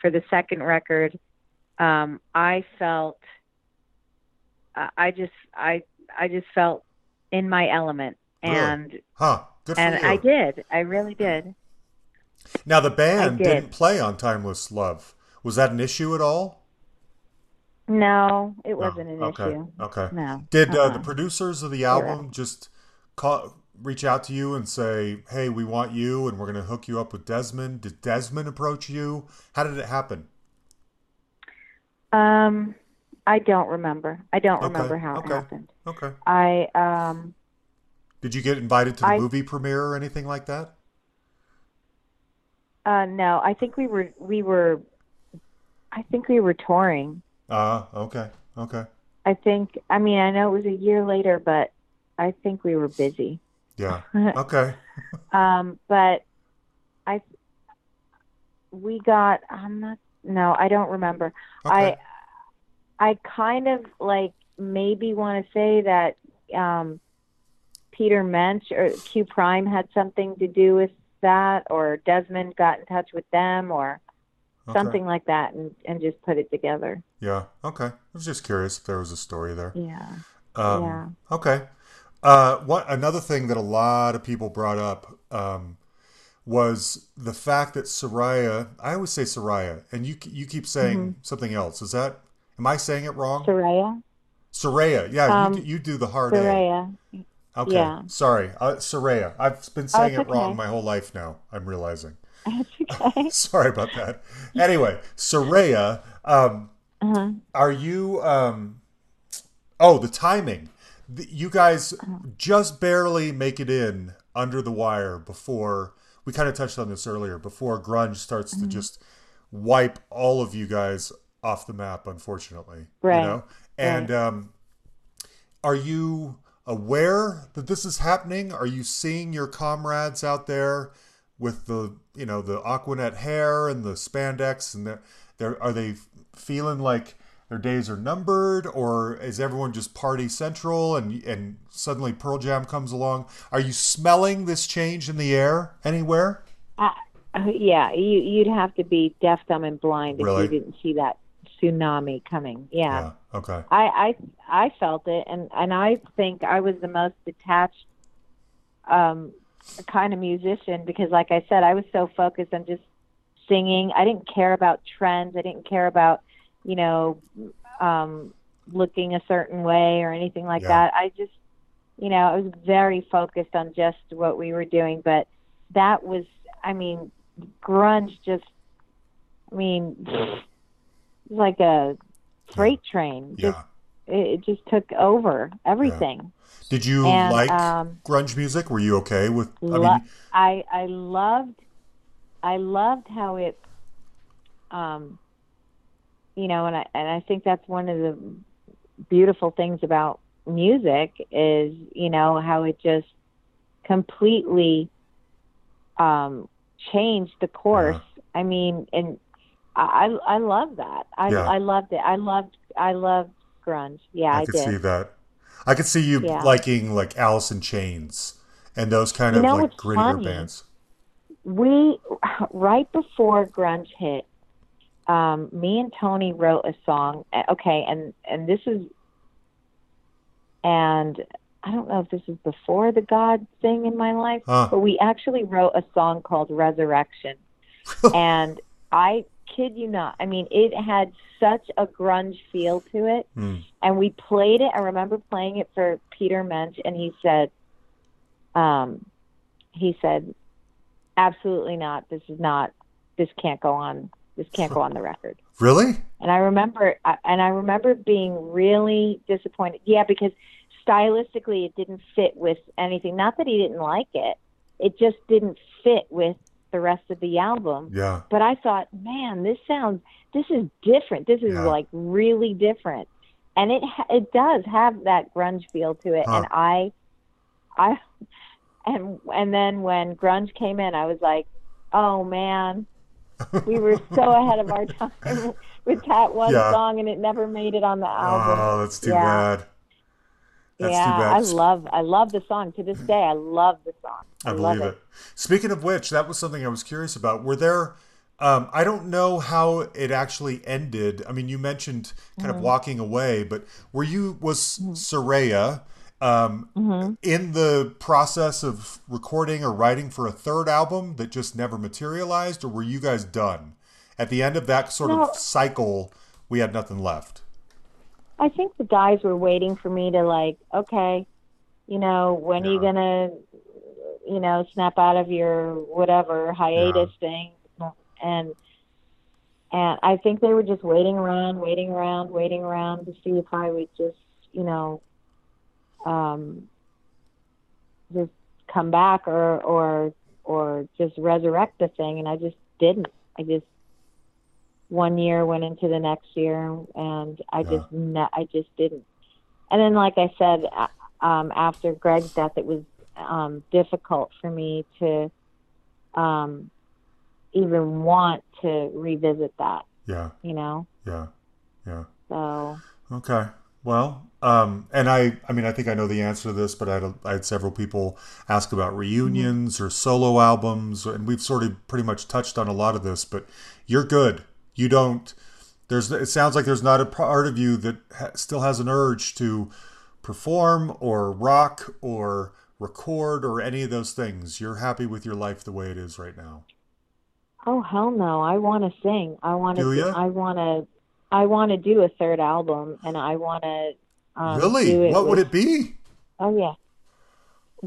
for the second record, um, I felt I I just I I just felt in my element, Really? and Huh. Good for and. I did, I really did. Now the band did. didn't play on Timeless Love. Was that an issue at all? No, it wasn't an okay. issue. Okay. No. Did uh, Uh-uh. the producers of the album just call, reach out to you and say, "Hey, we want you, and we're going to hook you up with Desmond"? Did Desmond approach you? How did it happen? Um, I don't remember. I don't Okay, remember how okay. it happened. Okay. I um. Did you get invited to the I- movie premiere or anything like that? Uh, no, I think we were we were, I think we were touring. Ah, okay, okay, I think. I mean, I know it was a year later, but I think we were busy. Yeah, okay, Um, but I, we got. I'm not. No, I don't remember. okay. I, I kind of like maybe want to say that um, Peter Mensch or Q Prime had something to do with that, or Desmond got in touch with them, or okay. something like that, and and just put it together. Yeah, okay. I was just curious if there was a story there. Yeah. Um, Yeah. Okay. Uh, what another thing that a lot of people brought up um, was the fact that Soraya. I always say Soraya, and you you keep saying Mm-hmm. something else. Is that? Am I saying it wrong? Soraya. Soraya. Yeah, Um, you, do- you do the hard A. Soraya. Okay. yeah. Sorry, uh, Soraya. I've been saying it's it wrong my whole life now. I'm realizing. That's okay. Sorry about that. Anyway, Soraya. Um, uh-huh. Are you? Um, oh, the timing. You guys just barely make it in under the wire before we kind of touched on this earlier. Before grunge starts Mm-hmm. to just wipe all of you guys off the map, unfortunately. Right. You know. And um, are you aware that this is happening? Are you seeing your comrades out there with the you know the Aquanet hair and the spandex and they're, they're are they feeling like their days are numbered or is everyone just party central and and suddenly Pearl Jam comes along? Are you smelling this change in the air anywhere? Uh, yeah, you you'd have to be deaf, dumb, and blind if you didn't see that tsunami coming. Yeah. Yeah. Okay. I, I I felt it, and and I think I was the most detached um, kind of musician because, like I said, I was so focused on just singing. I didn't care about trends. I didn't care about you know um, looking a certain way or anything like Yeah. that. I just you know I was very focused on just what we were doing. But that was, I mean, grunge just. I mean, it was like a freight train. Just Yeah. it, it just took over everything. Did you And, like um, grunge music? Were you okay with? I Lo- mean, I I loved I loved how it um you know and I and I think that's one of the beautiful things about music is you know how it just completely um changed the course. I mean and I I love that. I Yeah. I loved it. I loved I loved grunge. Yeah, I, I could did. see that. I could see you Yeah. liking like Alice in Chains and those kind You of like grittier funny? bands. we right before grunge hit um me and tony wrote a song uh, okay and and this is and i don't know if this is before the god thing in my life Huh. but we actually wrote a song called resurrection and i kid you not i mean it had such a grunge feel to it Hmm. and we played it. I remember playing it for Peter Mensch, and he said, um, he said, absolutely not. This is not. This can't go on. This can't go on the record. Really? And I remember, and I remember being really disappointed. Yeah, because stylistically, it didn't fit with anything. Not that he didn't like it; it just didn't fit with the rest of the album Yeah. but I thought, man, this sounds, this is different. This is Yeah. like really different, and it it does have that grunge feel to it. Huh. And I, I, and and then when grunge came in, I was like, oh man, we were so ahead of our time with that one Yeah. song, and it never made it on the album. Oh, that's too Yeah. bad. That's yeah, too bad. I love I love the song to this day. I love the song. I, I love believe it. Speaking of which, that was something I was curious about. Were there? Um, I don't know how it actually ended. I mean, you mentioned kind Mm-hmm. of walking away, but were you was Saraya um, Mm-hmm. in the process of recording or writing for a third album that just never materialized, or were you guys done at the end of that sort No. of cycle? We had nothing left. I think the guys were waiting for me to like, okay, you know, when are you gonna, you know, snap out of your whatever hiatus thing, and and I think they were just waiting around, waiting around, waiting around to see if I would just, you know, um, just come back or or or just resurrect the thing, and I just didn't. I just one year went into the next year, and I just ne- I just didn't. And then, like I said, um, after Greg's death, it was um, difficult for me to um, even want to revisit that. Yeah, You know, yeah, yeah. so Okay. Well, um, and I, I mean, I think I know the answer to this, but I had, I had several people ask about reunions or solo albums, and we've sort of pretty much touched on a lot of this. But you're good. You don't. There's. It sounds like there's not a part of you that ha- still has an urge to perform or rock or record or any of those things. You're happy with your life the way it is right now. oh hell no, I want to sing. I want to. I want to. I want to do a third album, and I want to. Um, really? What would it be? Oh yeah.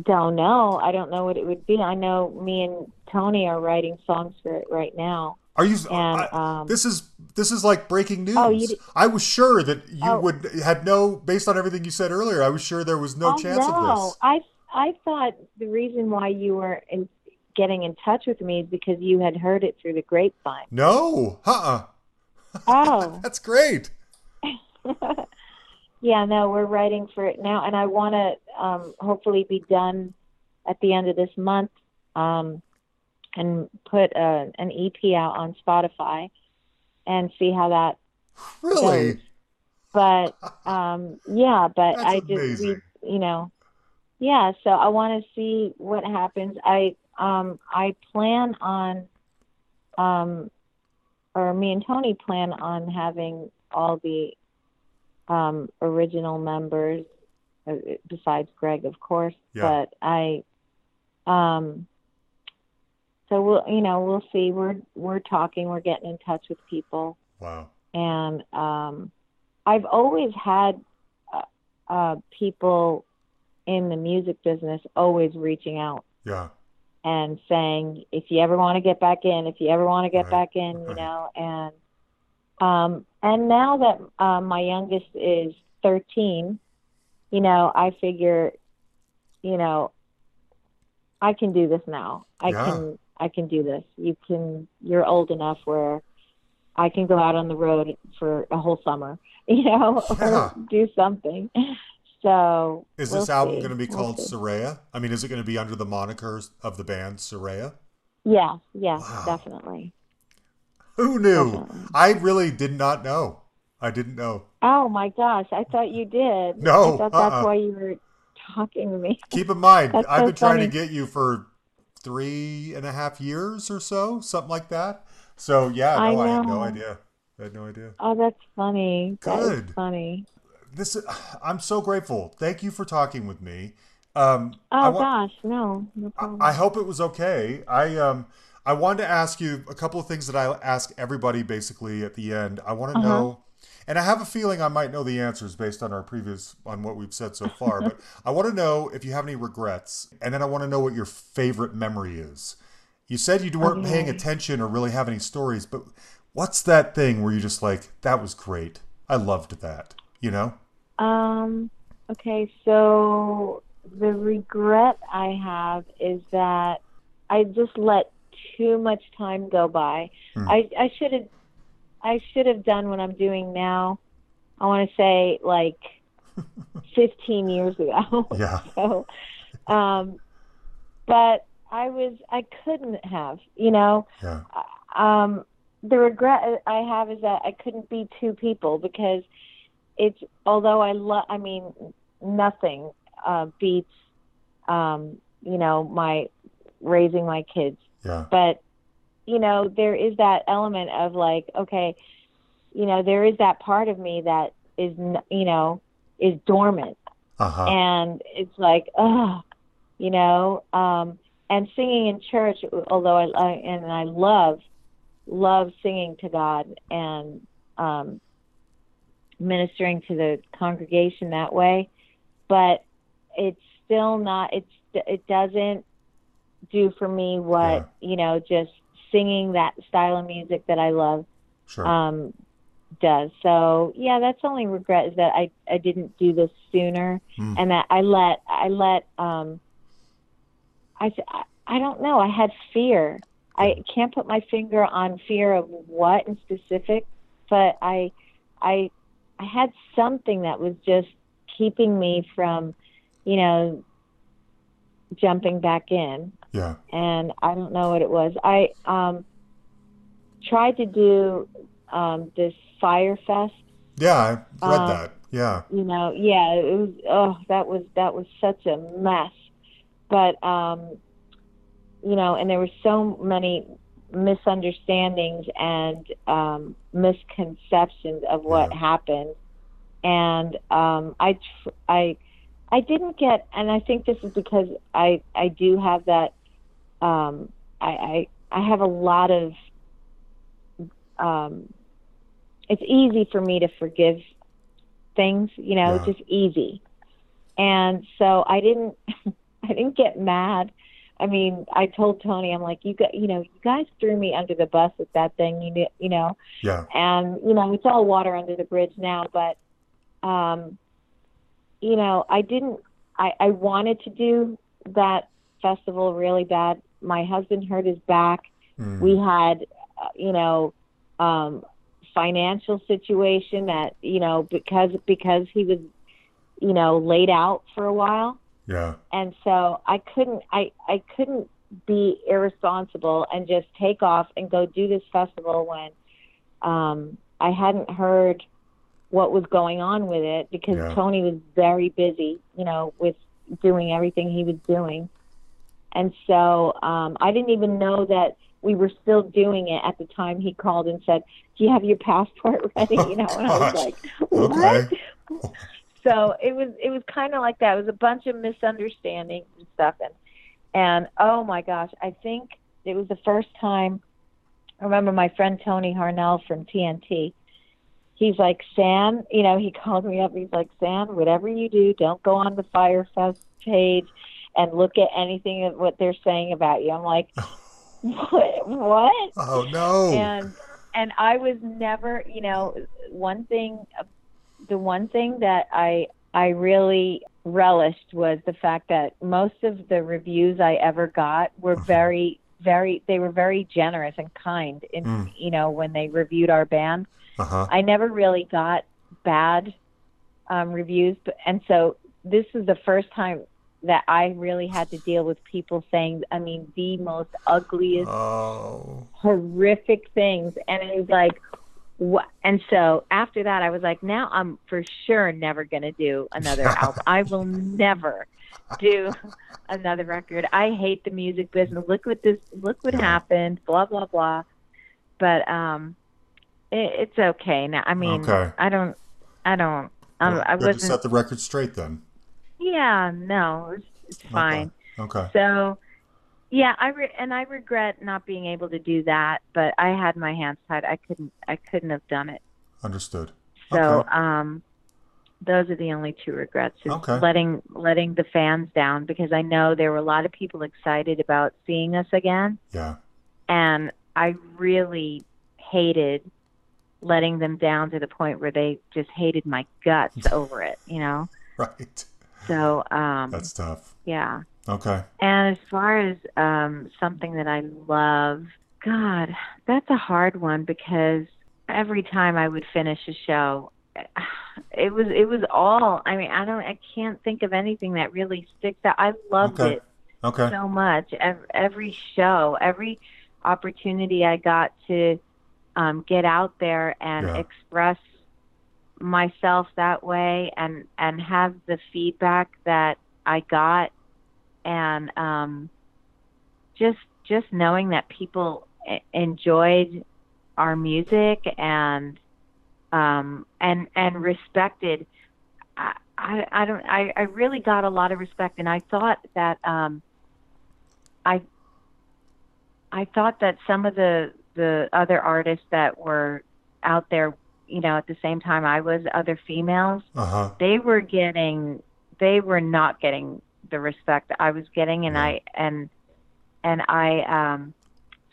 Don't know. I don't know what it would be. I know me and Tony are writing songs for it right now. Are you? And, I- um, this is this is like breaking news. Oh, I was sure that you Oh. would had no, based on everything you said earlier. I was sure there was no oh, chance no. of this. I I thought the reason why you were in, getting in touch with me is because you had heard it through the grapevine. No, uh, Oh. that's great. yeah, no, we're writing for it now, and I want to um, hopefully be done at the end of this month um, and put uh, an EP out on Spotify and see how that Really? goes. But um, yeah, but That's I just we, you know, yeah. So I want to see what happens. I um I plan on um or me and Tony plan on having all the um original members uh, besides Greg, of course. Yeah. But I um so we'll you know we'll see. We're we're talking. We're getting in touch with people Wow. and um, I've always had uh, uh, people in the music business always reaching out Yeah. And saying, if you ever want to get back in, if you ever want to get Right, back in, you right. know, and um, and now that uh, my youngest is 13, you know, I figure, you know, I can do this now. I Yeah. can I can do this. You can you're old enough where I can go out on the road for a whole summer, you know, Yeah. or do something. So Is we'll this album see. going to be We'll called. Saraya? I mean, is it going to be under the monikers of the band Saraya? Yeah, yeah, Wow. definitely. Who knew? Definitely. I really did not know. I didn't know. Oh my gosh, I thought you did. No, I thought that's uh-uh. why you were talking to me. Keep in mind, I've so been trying to get you for three and a half years or so, something like that. So yeah, I no, I, had no idea. I had no idea. Oh, that's funny. That Good. funny. This, I'm so grateful. Thank you for talking with me. Um, Oh wa- gosh, no, no problem. I I hope it was okay. I um I wanted to ask you a couple of things that I ask everybody basically at the end. I want to Uh-huh. know and I have a feeling I might know the answers based on our previous on what we've said so far, but I want to know if you have any regrets and then I want to know what your favorite memory is. You said you weren't paying attention or really have any stories, but what's that thing where you just like that was great. I loved that, you know? Um, okay, so the regret I have is that I just let too much time go by. Hmm. I I should have I should have done what I'm doing now. I want to say like 15 years ago. Yeah. so, um, but I was I couldn't have, you know Yeah. um, the regret I have is that I couldn't be two people because it's although I love I mean nothing uh, beats um, you know my raising my kids Yeah. but you know there is that element of like okay you know there is that part of me that is you know is dormant Uh-huh. and it's like oh you know um and singing in church although I, I and I love love singing to God and um ministering to the congregation that way but it's still not it's it doesn't do for me what you know just singing that style of music that I love Sure. um, does. So yeah, that's the only regret is that I I didn't do this sooner, Hmm. and that I let I let um I I- I don't know. I had fear. I can't put my finger on fear of what in specific, but I I I had something that was just keeping me from, you know, jumping back in yeah. and I don't know what it was. I um, tried to do um, this Fire Fest. Yeah, I read Uh, that. Yeah. You know, yeah, it was. Oh, that was that was such a mess. But um, you know, and there were so many misunderstandings and um, misconceptions of what Yeah. happened, and um, I tr- I I didn't get, and I think this is because I I do have that. Um, I, I I have a lot of. Um, it's easy for me to forgive things, you know, Yeah. just easy. And so I didn't I didn't get mad. I mean, I told Tony, I'm like, you got, you know, you guys threw me under the bus with that thing, you kn- you know, Yeah. and you know, it's all water under the bridge now, but um you know, I didn't I I wanted to do that festival really bad. My husband hurt his back Mm. we had uh, you know um financial situation that you know because because he was you know laid out for a while yeah. and so i couldn't i i couldn't be irresponsible and just take off and go do this festival when um i hadn't heard what was going on with it because Yeah. tony was very busy you know with doing everything he was doing and so um i didn't even know that we were still doing it at the time he called and said do you have your passport ready you know and i was like what Okay. so it was it was kind of like that. It was a bunch of misunderstandings and stuff, and and oh my gosh, I think it was the first time. I remember my friend Tony Harnell from TNT. He's like Sam, you know, he called me up. He's like Sam, whatever you do, don't go on the Firefest page and look at anything of what they're saying about you. I'm like, what? What? Oh no. and and I was never, you know, one thing, the one thing that I I really relished was the fact that most of the reviews I ever got were very very they were very generous and kind in Mm. you know when they reviewed our band uh-huh. I never really got bad um, reviews, but, and so this is the first time that I really had to deal with people saying, I mean, the most ugliest Oh. horrific things and it was like Wha- And so after that, I was like, now I'm for sure never going to do another album. I will never do another record. I hate the music business. Look what this, look what Yeah. happened. Blah blah blah. But um, it, it's okay now. I mean, Okay. I don't, I don't. Um, Well, I wasn't. set the record straight then. Yeah, no, it's, it's fine. Okay. So, yeah, I re- and I regret not being able to do that, but I had my hands tied. I couldn't I couldn't have done it. Understood. So, Okay. um those are the only two regrets is Okay. letting letting the fans down because I know there were a lot of people excited about seeing us again Yeah. and I really hated letting them down to the point where they just hated my guts over it, you know. Right. So, um That's tough. yeah. Okay. And as far as um, something that I love, God, that's a hard one because every time I would finish a show, it was it was all. I mean, I don't, I can't think of anything that really sticks out. I loved Okay. it Okay. so much. Every, show, every opportunity I got to um, get out there and Yeah. express myself that way and and have the feedback that I got and um, just just knowing that people enjoyed our music and um, and and respected. I, I, I don't. I, I really got a lot of respect, and I thought that um, I I thought that some of the the other artists that were out there, you know, at the same time I was, other females, Uh huh. they were getting they were not getting the respect I was getting and I and and I um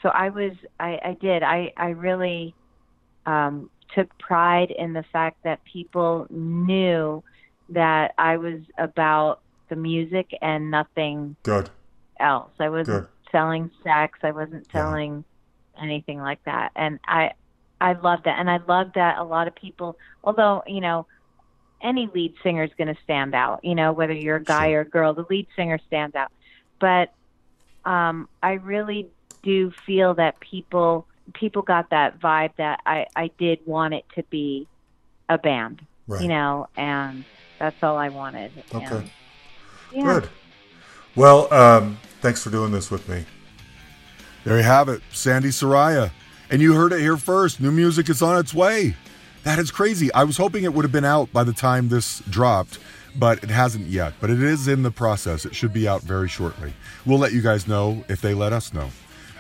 so I was I, I did I, I really um took pride in the fact that people knew that I was about the music and nothing Good. else. I wasn't Good. selling sex. I wasn't Yeah. selling anything like that. And I I love that. And I love that a lot of people although, you know, any lead singer is going to stand out, you know, whether you're a guy Sure. or a girl, the lead singer stands out. But um I really do feel that people people got that vibe that I I did want it to be a band, Right. you know, and that's all I wanted. Okay. And, yeah. Good. Well, um, thanks for doing this with me. There you have it, Sandi Saraya. And you heard it here first. New music is on its way. That is crazy. I was hoping it would have been out by the time this dropped, but it hasn't yet. But it is in the process. It should be out very shortly. We'll let you guys know if they let us know.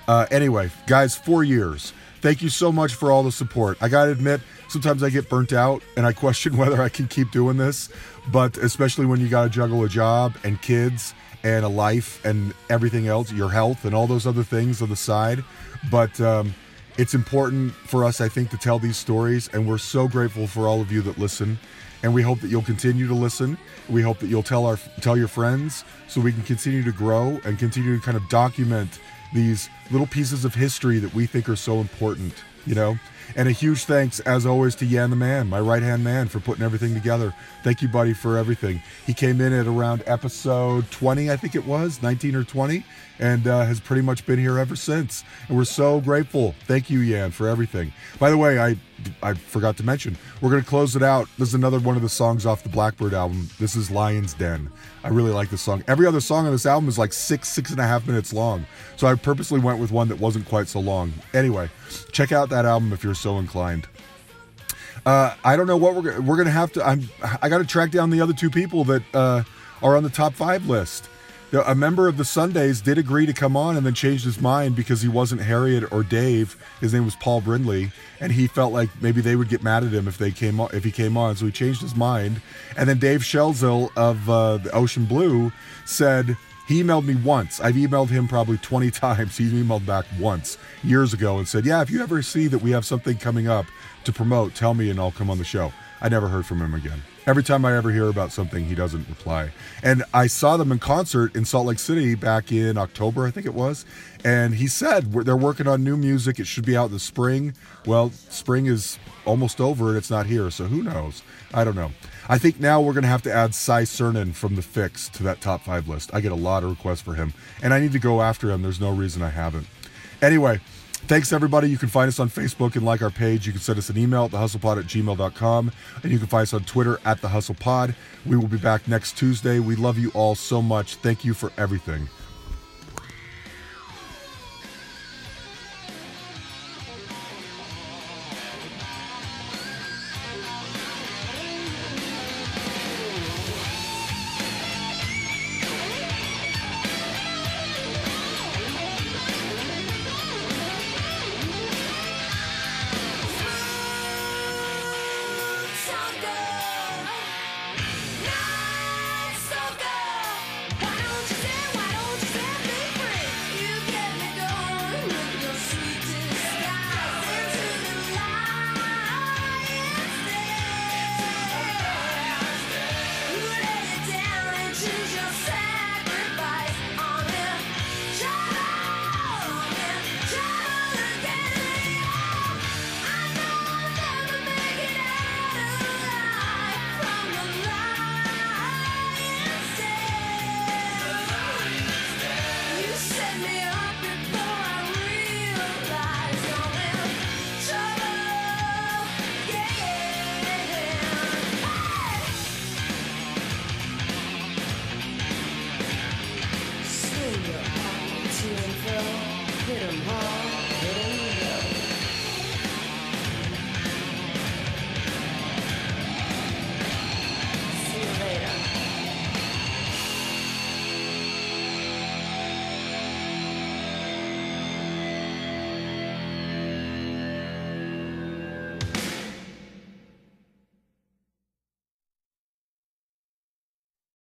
Uh, anyway, guys, four years. Thank you so much for all the support. I got to admit, sometimes I get burnt out and I question whether I can keep doing this, but especially when you got to juggle a job and kids and a life and everything else, your health and all those other things on the side. But um, it's important for us, I think, to tell these stories, and we're so grateful for all of you that listen. And we hope that you'll continue to listen. We hope that you'll tell our tell your friends, so we can continue to grow and continue to kind of document these little pieces of history that we think are so important. You know. And a huge thanks, as always, to Yan the Man, my right hand man, for putting everything together. Thank you, buddy, for everything. He came in at around episode 20, I think it was, 19 or 20, and uh, has pretty much been here ever since. And we're so grateful. Thank you, Yan, for everything. By the way, I I forgot to mention, we're going to close it out. This is another one of the songs off the Blackbird album. This is Lion's Den. I really like this song. Every other song on this album is like six, six and a half minutes long. So I purposely went with one that wasn't quite so long. Anyway, check out that album if you're so inclined. Uh, I don't know what we're we're gonna have to. I'm I got to track down the other two people that uh, are on the top five list. A member of the Sundays did agree to come on and then changed his mind because he wasn't Harriet or Dave. His name was Paul Brindley, and he felt like maybe they would get mad at him if they came on, if he came on. So he changed his mind. And then Dave Schelzel of uh, the Ocean Blue said he emailed me once. I've emailed him probably 20 times. He emailed back once years ago and said, Yeah, if you ever see that we have something coming up to promote, tell me and I'll come on the show. I never heard from him again. Every time I ever hear about something, he doesn't reply. And I saw them in concert in Salt Lake City back in October, I think it was. And he said they're working on new music. It should be out in the spring. Well, spring is almost over and it's not here. So who knows? I don't know. I think now we're going to have to add Cy Curnin from The Fixx to that top five list. I get a lot of requests for him, and I need to go after him. There's no reason I haven't. Anyway, Thanks, everybody. You can find us on Facebook and like our page. You can send us an email at thehustlepod at gmail.com. And you can find us on Twitter at thehustlepod. We will be back next Tuesday. We love you all so much. Thank you for everything.